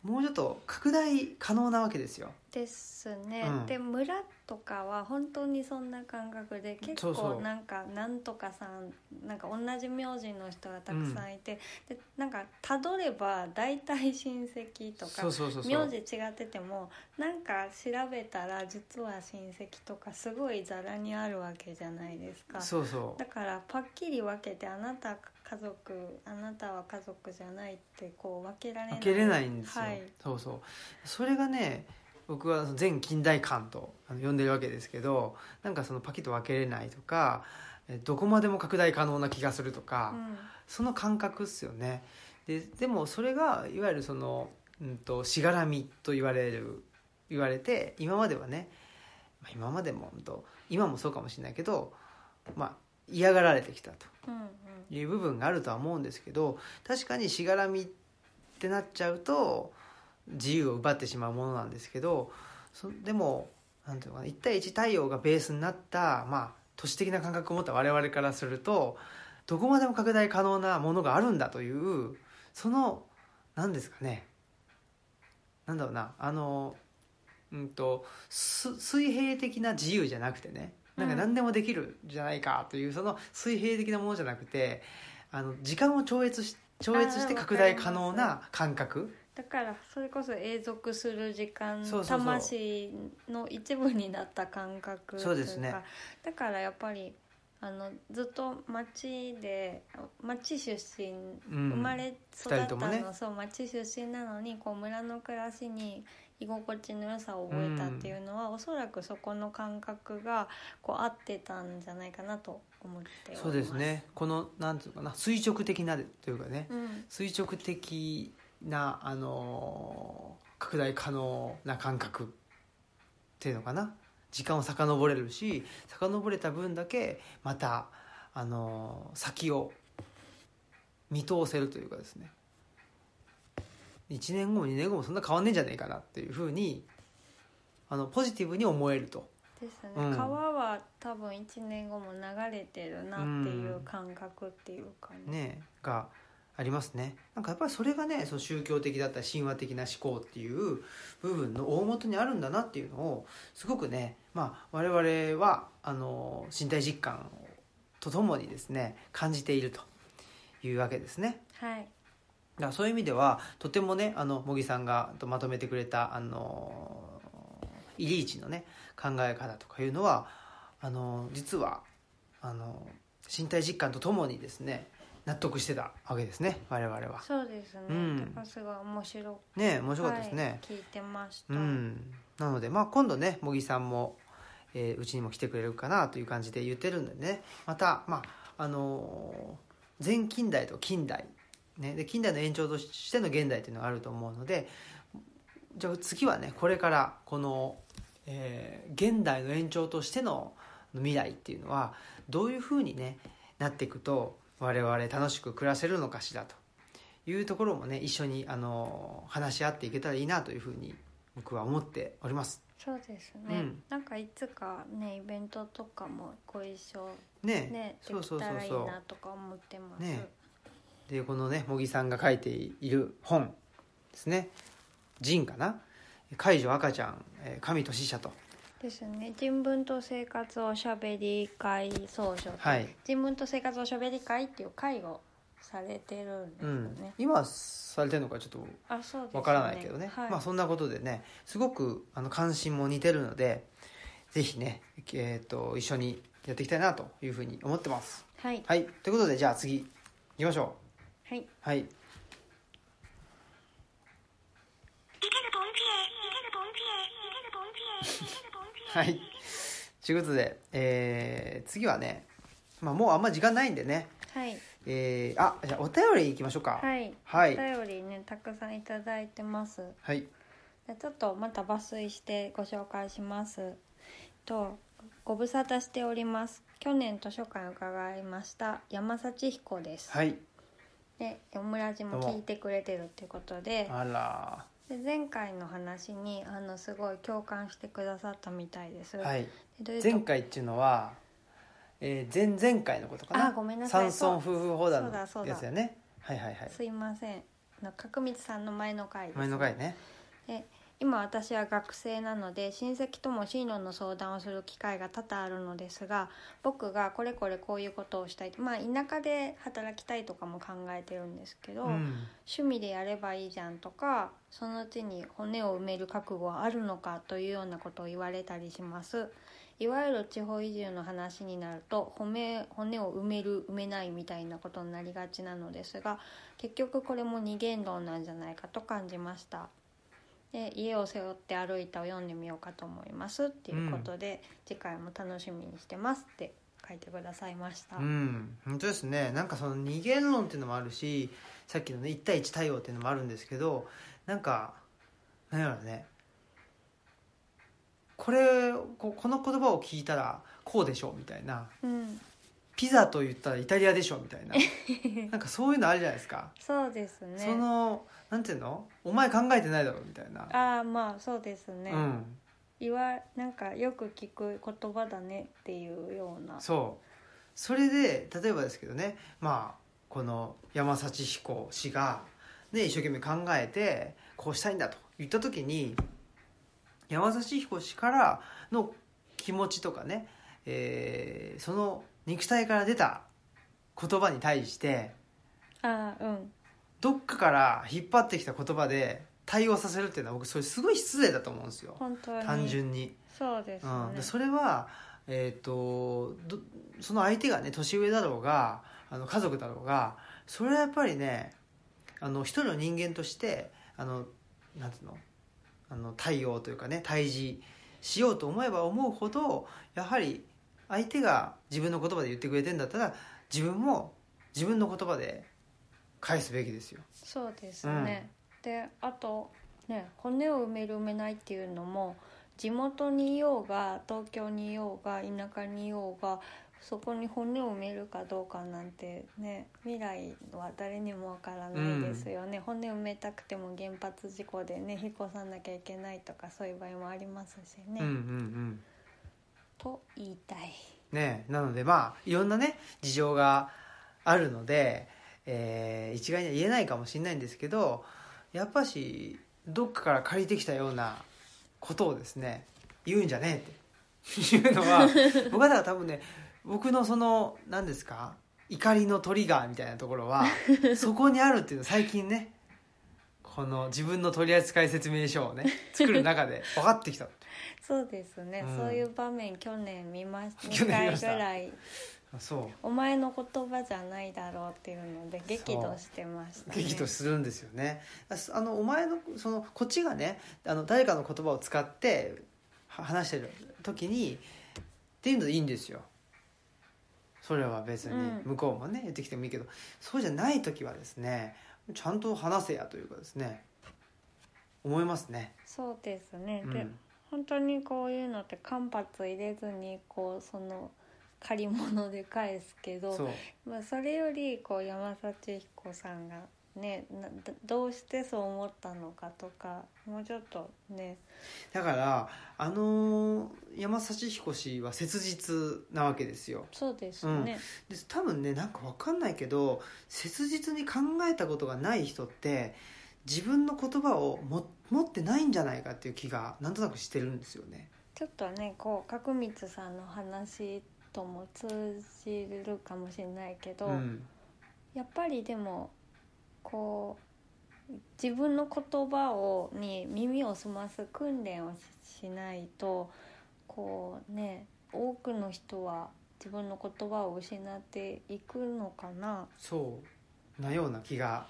もうちょっと拡大可能なわけですよ。ですね、うん。で村とかは本当にそんな感覚で結構なんかなんとかさんなんか同じ名字の人がたくさんいて、でなんかたどれば大体親戚とか名字違っててもなんか調べたら実は親戚とかすごいざらにあるわけじゃないですか。そうそう。だからパッキリ分けてあなた家族あなたは家族じゃないってこう分けられない。分けれないんですよ、はい。そうそう。それがね僕は全近代感と呼んでるわけですけどなんかそのパキッと分けれないとかえどこまでも拡大可能な気がするとか、うん。その感覚っすよね。ででもそれがいわゆるその、うん、としがらみと言われる言われて今まではねまあ今までもうんと今もそうかもしれないけどまあ嫌がられてきたという部分があるとは思うんですけど確かにしがらみってなっちゃうと自由を奪ってしまうものなんですけどそでもなんていうのかな1対1対応がベースになった、まあ、都市的な感覚を持った我々からするとどこまでも拡大可能なものがあるんだというその何ですかねなんだろうなあのうんと水平的な自由じゃなくてねなんかうん。何でもできるんじゃないかという、その水平的なものじゃなくてあの時間を超越し超越して拡大可能な感覚？だからそれこそ永続する時間魂の一部になった感覚そうですね。といかだからやっぱりあのずっと町で町出身、うん。生まれ育ったの、ね。そう町出身なのにこう村の暮らしに居心地の良さを覚えたっていうのは、おそらくそこの感覚がこう合ってたんじゃないかなと思っております。そうですね。このなんていうのかな垂直的なというかね。うん。垂直的なあのー拡大可能な感覚っていうのかな。時間を遡れるし遡れた分だけまたあのー先を見通せるというかですね1年後も2年後もそんな変わんねえんじゃねえかなっていうふうにあのポジティブに思えると。ですね、うん。川は多分1年後も流れてるなっていう感覚っていうかね。ねがありますね。なんかやっぱりそれがねその宗教的だったり神話的な思考っていう部分の大元にあるんだなっていうのをすごくね、まあ、我々はあの身体実感とともにですね感じているというわけですね。はいだからそういう意味ではとてもねあの茂木さんがとまとめてくれたあのイリーチのね考え方とかいうのはあの実はあの身体実感とともにですね納得してたわけですね我々は。そうですね、うん。すごい面白ね面白かったですね。はい、聞いてました、うん、なので、まあ、今度ね茂木さんもえーうち、にも来てくれるかなという感じで言ってるんでね。また、まああのー前近代と近代、ね、で近代の延長としての現代というのがあると思うのでじゃあ次はねこれからこの、えー現代の延長としての未来っていうのはどういうふうにねなっていくと我々楽しく暮らせるのかしらというところもね一緒にあの話し合っていけたらいいなというふうに僕は思っております。そうですね、うん。なんかいつかねイベントとかもご一緒ね。ねでそうそうきたらいいそうそうなとか思ってます、ねでこのね茂木さんが書いている本ですね「仁」かな「解除赤ちゃんえー神年者」と。ですね。人文と生活おしゃべり会総書、はい、人文と生活おしゃべり会っていう会をされてるんですようん。ね、、今されてるのかちょっとわからないけどね。はい。まあそんなことでねすごくあの関心も似てるのでぜひね、えー、と一緒にやっていきたいなというふうに思ってます。はい。はい。ということでじゃあ次行きましょはい、うはい。はい。ということで、えー次はね、まあ、もうあんま時間ないんでね。はい。えーあじゃあお便りいきましょうか。はい、はい。お便りねたくさんいただいてます。はい。でちょっとまた抜粋してご紹介します。とご無沙汰しております。去年図書館伺いました山幸彦です、はいでオムラジも聞いてくれてるっていうことで。あら。で前回の話にあのすごい共感してくださったみたいです、はい。で前回っていうのは、えー、前々回のことかな？あごめんなさい。山村夫婦砲弾そうのやつだ。よね。はいはいはい。すいません。あの角光さんの前の回です、前の回ね。で今私は学生なので親戚とも進路の相談をする機会が多々あるのですが僕がこれこれこういうことをしたいまあ田舎で働きたいとかも考えてるんですけど、うん。趣味でやればいいじゃんとかそのうちに骨を埋める覚悟はあるのかというようなことを言われたりします。いわゆる地方移住の話になると骨骨を埋める埋めないみたいなことになりがちなのですが結局これも二元論なんじゃないかと感じましたで家を背負って歩いたを読んでみようかと思いますっていうことで、次回も楽しみにしてますって書いてくださいました、うん。本当ですね。なんかその二元論っていうのもあるしさっきのね1対1対応っていうのもあるんですけどなんか何やろうね。これここの言葉を聞いたらこうでしょうみたいな。うんピザと言ったらイタリアでしょみたいな。なんかそういうのあるじゃないですか、そうですね。そのなんていうの？お前考えてないだろみたいな、ああまあそうですね、うん。言わなんかよく聞く言葉だねっていうような。そう。それで例えばですけどね。まあこの山幸彦氏が、ね、一生懸命考えてこうしたいんだと言った時に山幸彦氏からの気持ちとかね、えーその肉体から出た言葉に対してああうん。どっかから引っ張ってきた言葉で対応させるっていうのは僕それすごい失礼だと思うんですよ。本当に。単純に。そうですね、うん、でそれは、えー、とどその相手がね年上だろうがあの家族だろうがそれはやっぱりねあの一人の人間としてあのなんていうの？あの対応というかね対峙しようと思えば思うほどやはり相手が自分の言葉で言ってくれてんだったら自分も自分の言葉で返すべきですよ。そうですね、であとね骨を埋める埋めないっていうのも地元にいようが東京にいようが田舎にいようがそこに骨を埋めるかどうかなんてね未来は誰にもわからないですよね、骨埋めたくても原発事故でね引っ越さなきゃいけないとかそういう場合もありますしね、うんうんうんと言いたい。ね、なのでまあいろんなね事情があるので、えー一概には言えないかもしれないんですけどやっぱしどっかから借りてきたようなことをですね言うんじゃねえって。いうのは 僕はだから多分ね僕のその何ですか怒りのトリガーみたいなところはそこにあるっていうのを最近ねこの自分の取扱説明書をね作る中で分かってきた そうですね、うん。そういう場面去年見まし2 去年見回ぐました。らい。そう。お前の言葉じゃないだろうっていうので激怒してましたね。激怒するんですよね。あのお前のそのこっちがねあの誰かの言葉を使っては話してる時にっていうのでいいんですよ。それは別に。うん。向こうもね言ってきてもいいけど。そうじゃない時はですねちゃんと話せやというかですね。思いますね。そうですね、でうん本当にこういうのって間髪入れずにこうその借り物で返すけどそう。まあ、それよりこう山幸彦さんがねなどどうしてそう思ったのかとかもうちょっとね。だからあのー山幸彦氏は切実なわけですよ。そうですね、で多分ねなんか分かんないけど切実に考えたことがない人って自分の言葉をも持ってないんじゃないかっていう気がなんとなくしてるんですよね。ちょっとねこう角光さんの話とも通じるかもしれないけど、うん、やっぱりでもこう自分の言葉をに耳を澄ます訓練をししないとこうね多くの人は自分の言葉を失っていくのかな。そう。なような気が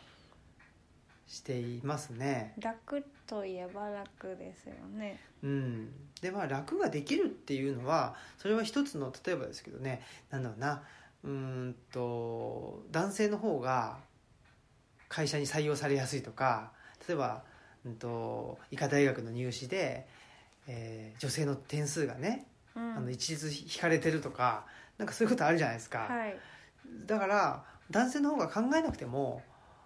していますね。楽といえば楽ですよね。うん、でまあ楽ができるっていうのはそれは一つの例えばですけどねなんだろうなうーんと男性の方が会社に採用されやすいとか例えば、うん、と医科大学の入試で、えー女性の点数がね、うん。あの一律引かれてるとかなんかそういうことあるじゃないですか、はい。だから男性の方が考えなくても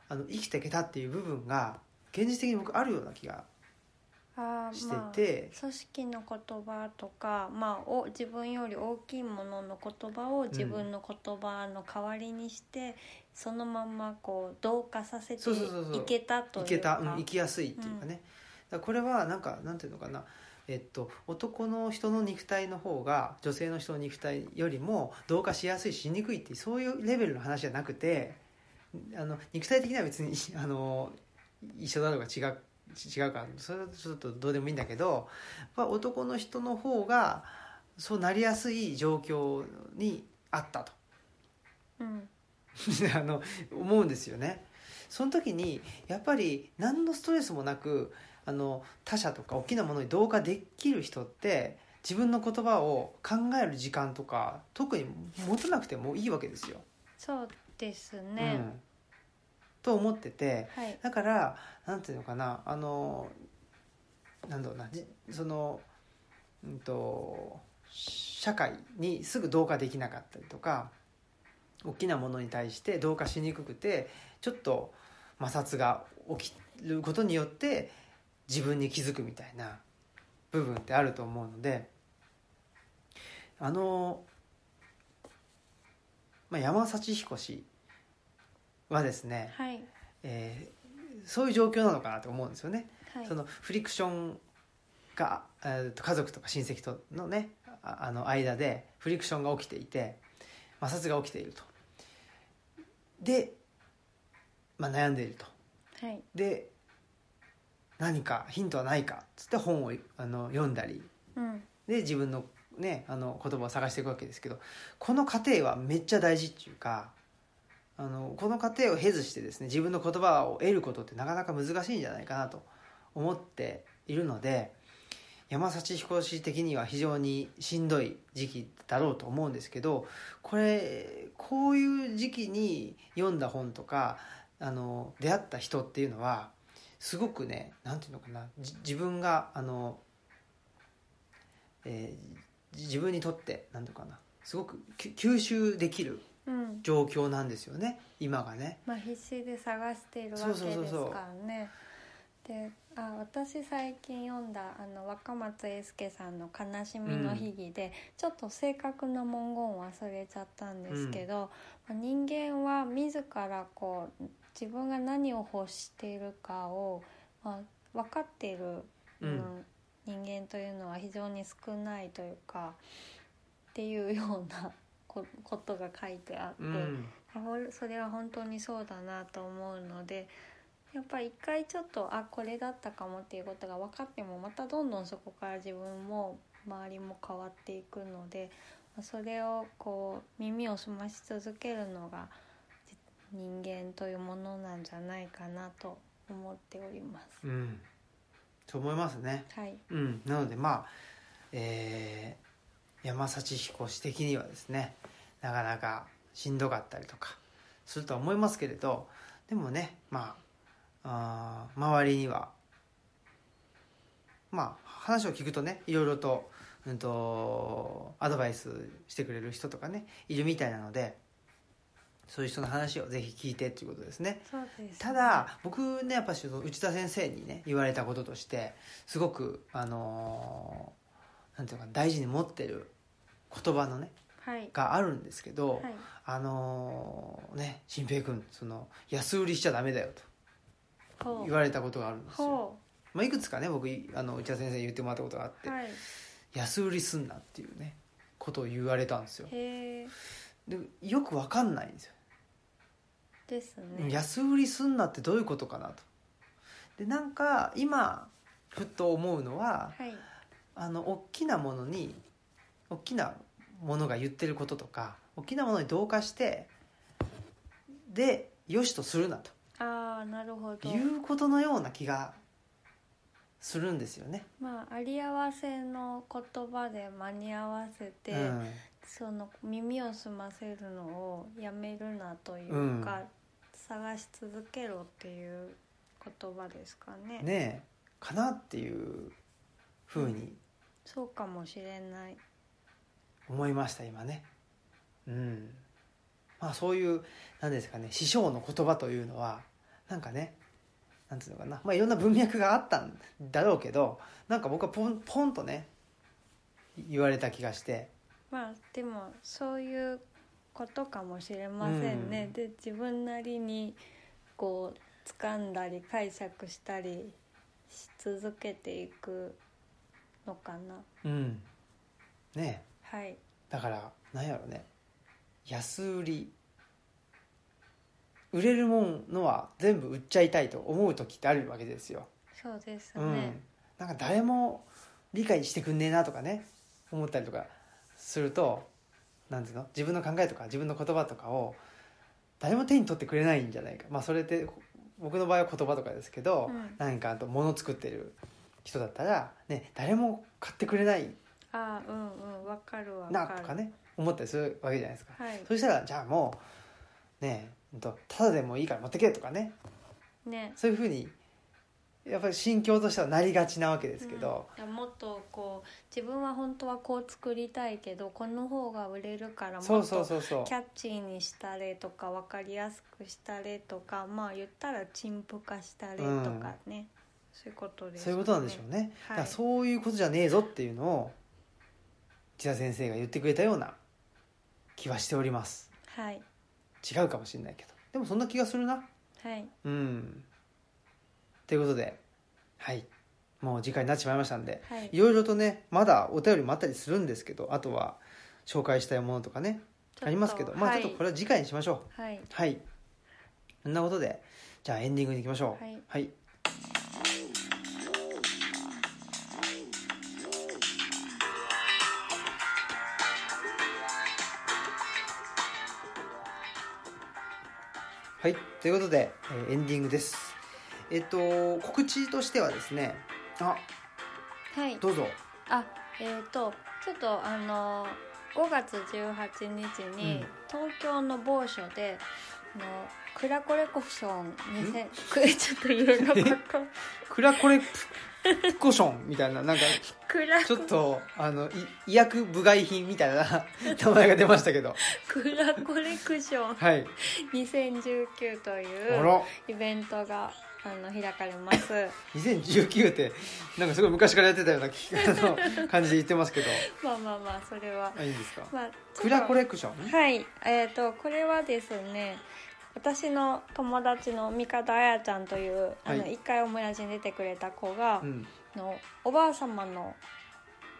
あの生きていけたっていう部分が現実的に僕あるような気がしてまあて、組織の言葉とか、まあ、お自分より大きいものの言葉を自分の言葉の代わりにして、そのままこう同化させていけたというか。いけた、うん、生きやすいっていうかね、だからこれはなんかなんていうのかな。えっと、男の人の肉体の方が女性の人の肉体よりも同化しやすいしにくいってそういうレベルの話じゃなくてあの肉体的には別に あの一緒だろうが違う違うからそれはちょっとどうでもいいんだけどまあ男の人の方がそうなりやすい状況にあったとうん あの思うんですよね。その時にやっぱり何のストレスもなくあの他者とか大きなものに同化できる人って自分の言葉を考える時間とか特に持たなくてもいいわけですよ。そうですね、うん、と思っててはい。だからなんていうのかなあのなんだろうなじそのうんと社会にすぐ同化できなかったりとか大きなものに対して同化しにくくてちょっと摩擦が起きることによって自分に気づくみたいな部分ってあると思うのであの、まあ、山幸彦氏はですね、はい。えーそういう状況なのかなと思うんですよね。はい。そのフリクションが、えーと家族とか親戚とのねああの間でフリクションが起きていて摩擦が起きていると。で、まあ、悩んでいると。はい。で何かヒントはないかっつって本をあの読んだり。うん。で自分の,、ね、あの言葉を探していくわけですけどこの過程はめっちゃ大事っていうかあのこの過程を経ずしてですね自分の言葉を得ることってなかなか難しいんじゃないかなと思っているので山幸彦氏的には非常にしんどい時期だろうと思うんですけどこれこういう時期に読んだ本とかあの出会った人っていうのはすごくねなんていうのかな自分があのえー自分にとって何ていうのかなすごくき吸収できるうん。状況なんですよね今がね。まあ必死で探しているわけですからね。であ私最近読んだあの若松英輔さんの「悲しみの秘技で」ちょっと正確な文言を忘れちゃったんですけど、まあ人間は自らこう自分が何を欲しているかを、まあ、分かっている、うん人間というのは非常に少ないというかっていうようなこことが書いてあって。うんそれは本当にそうだなと思うのでやっぱり一回ちょっとあこれだったかもっていうことが分かってもまたどんどんそこから自分も周りも変わっていくのでまあそれをこう耳を澄まし続けるのがじ人間というものなんじゃないかなと思っております。うんそう思いますね。はい、うん、なのでまあ、えー山幸彦氏的にはですねなかなかしんどかったりとかするとは思いますけれどでもねまああー周りにはまあ話を聞くとねいろいろと,、うん、とアドバイスしてくれる人とかねいるみたいなのでそういう人の話をぜひ聞いてっていうことですね。すただ僕ねやっぱしその内田先生にね言われたこととしてすごくあのーなんていうのかな大事に持ってる言葉のねはい。があるんですけど、はい。あのーね新平君その安売りしちゃダメだよと言われたことがあるんですよ、ほまあ、いくつかね僕いあの内田先生に言ってもらったことがあって、うはい。安売りすんなっていうねことを言われたんですよ。でよくわかんないんですよですね。安売りすんなってどういうことかなと。でなんか今ふっと思うのははい。あの大きなものに大きなものが言ってることとか大きなものに同化してでよしとするなと。ああなるほど。いうことのような気がするんですよね。まああり合わせの言葉で間に合わせて、うん。その耳を澄ませるのをやめるなというか、探し続けろっていう言葉ですかね。ねえかなっていうふうにそうかもしれない。思いました今ね。うん、まあそういうなんですかね師匠の言葉というのはなんかねなんていうのかな。まあいろんな文脈があったんだろうけどなんか僕はポンポンとね言われた気がして。まあでもそういうことかもしれませんね、うん。で自分なりにこう掴んだり解釈したりし続けていくのかな。うん。ね。えはい。だからなんやろね。安売り。売れるものは全部売っちゃいたいと思う時ってあるわけですよ。そうですうん。ね、なんか誰も理解してくんねえなとかね思ったりとかするとなんていうの自分の考えとか自分の言葉とかを誰も手に取ってくれないんじゃないか。まあそれって僕の場合は言葉とかですけど、うん。何かあと物作ってる人だったら、ね、誰も買ってくれない。ああうんうんわかるわなとかね思ったりするわけじゃないですか。はい。そしたらじゃあもうねえただでもいいから持ってけとかね。ね。そういうふうにやっぱり心境としてはなりがちなわけですけど、うん。もっとこう自分は本当はこう作りたいけどこの方が売れるからもっそうそうとそう。そうキャッチーにしたれとか分かりやすくしたれとかまあ言ったら陳腐化したれとかね、そういうことですそういうことなんでしょうね、はい。だからそういうことじゃねえぞっていうのを千田先生が言ってくれたような気はしております。はい。違うかもしれないけど。でもそんな気がするな。はい。うんということではい。もう時間になってしまいましたんではい。いろいろとねまだお便りもあったりするんですけどあとは紹介したいものとかねありますけどまあちょっとはいこれは次回にしましょう。はい。はい。そんなことでじゃあエンディングに行きましょう。はい。はい。はい。ということで、えーエンディングですえっと告知としてはですねあはい。どうぞ。あえっ、とちょっとあの5月18日にうん。東京の某所で、あのクラコレコプション2000く ちょっと言えなかった クラコレプコションみたいななんかちょっとあのい医薬部外品みたいな 名前が出ましたけど。クラコレクション。はい。2019といあうら。イベントがあの開かれます。2019ってなんかすごい昔からやってたような感じで言ってますけど。まあまあまあそれは。あいいんですか？まあクラコレクション？はい。えっ、とこれはですね私の友達の三方彩ちゃんというあのはい。一回オムラジに出てくれた子が、うん。のおばあ様の,、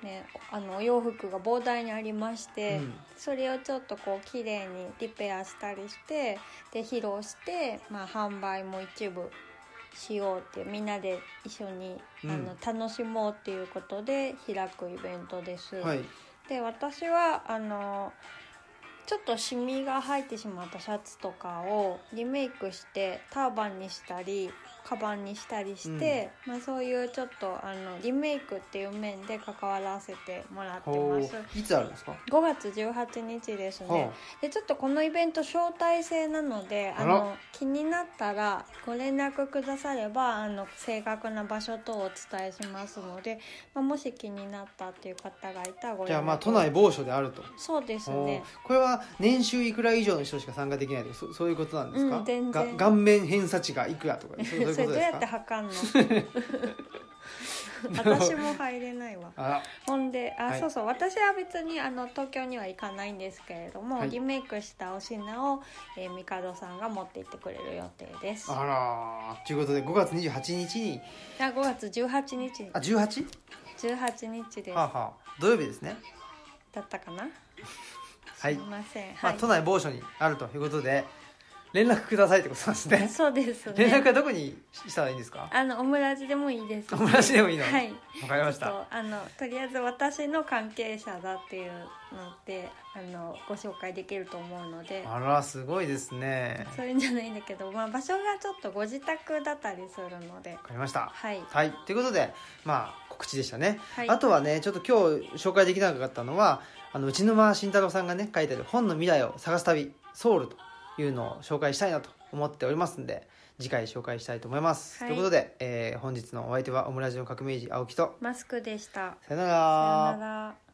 ね、あのお洋服が膨大にありまして、うん。それをちょっとこう綺麗にリペアしたりしてで披露して、まあ、販売も一部しようってみんなで一緒に、うんあの楽しもうっていうことで開くイベントです。はいで私はあのちょっとシミが入ってしまったシャツとかをリメイクしてターバンにしたりカバンにしたりして、まあ、そういうちょっとあのリメイクっていう面で関わらせてもらってほます。う。いつあるんですか？5月18日ですね、はでちょっとこのイベント招待制なのでああの気になったらご連絡くださればあの正確な場所等をお伝えしますので、まあ、もし気になったっていう方がいたらご連絡じゃあまあ都内某所であると。そうですおねこれは年収いくら以上の人しか参加できないとかそそういうことなんですか、うん全然。が顔面偏差値がいくらとかそういうそれどうやって測んの？私も入れないわ。ほんであ、はい。そうそう。私は別にあの東京には行かないんですけれども、はい。リメイクしたお品を、えー、帝さんが持って行ってくれる予定です。ああらということで5月28日に。5月18日あ 18? 18日です、はあ、はあ、土曜日ですね。だったかな？はい。すいません。まあ、はい。都内某所にあるということで連絡くださいってことなんですね。そうです連絡ねはどこにしたらいいんですか？あのオムラジでもいいです。オムラジでもいいの？はい。わかりました。あのとりあえず私の関係者だっていうのであのご紹介できると思うので。あらすごいですね。そういうんじゃないんだけど、まあ、場所がちょっとご自宅だったりするので。わかりました。はい。はい。ということでまあ告知でしたね、はい。あとはねちょっと今日紹介できなかったのはあの内沼慎太郎さんがね書いてある本の未来を探す旅ソウルというのを紹介したいなと思っておりますんで次回紹介したいと思います、はい。ということで、えー本日のお相手はオムラジオ革命児青木とマスクでした。さよなさよらなら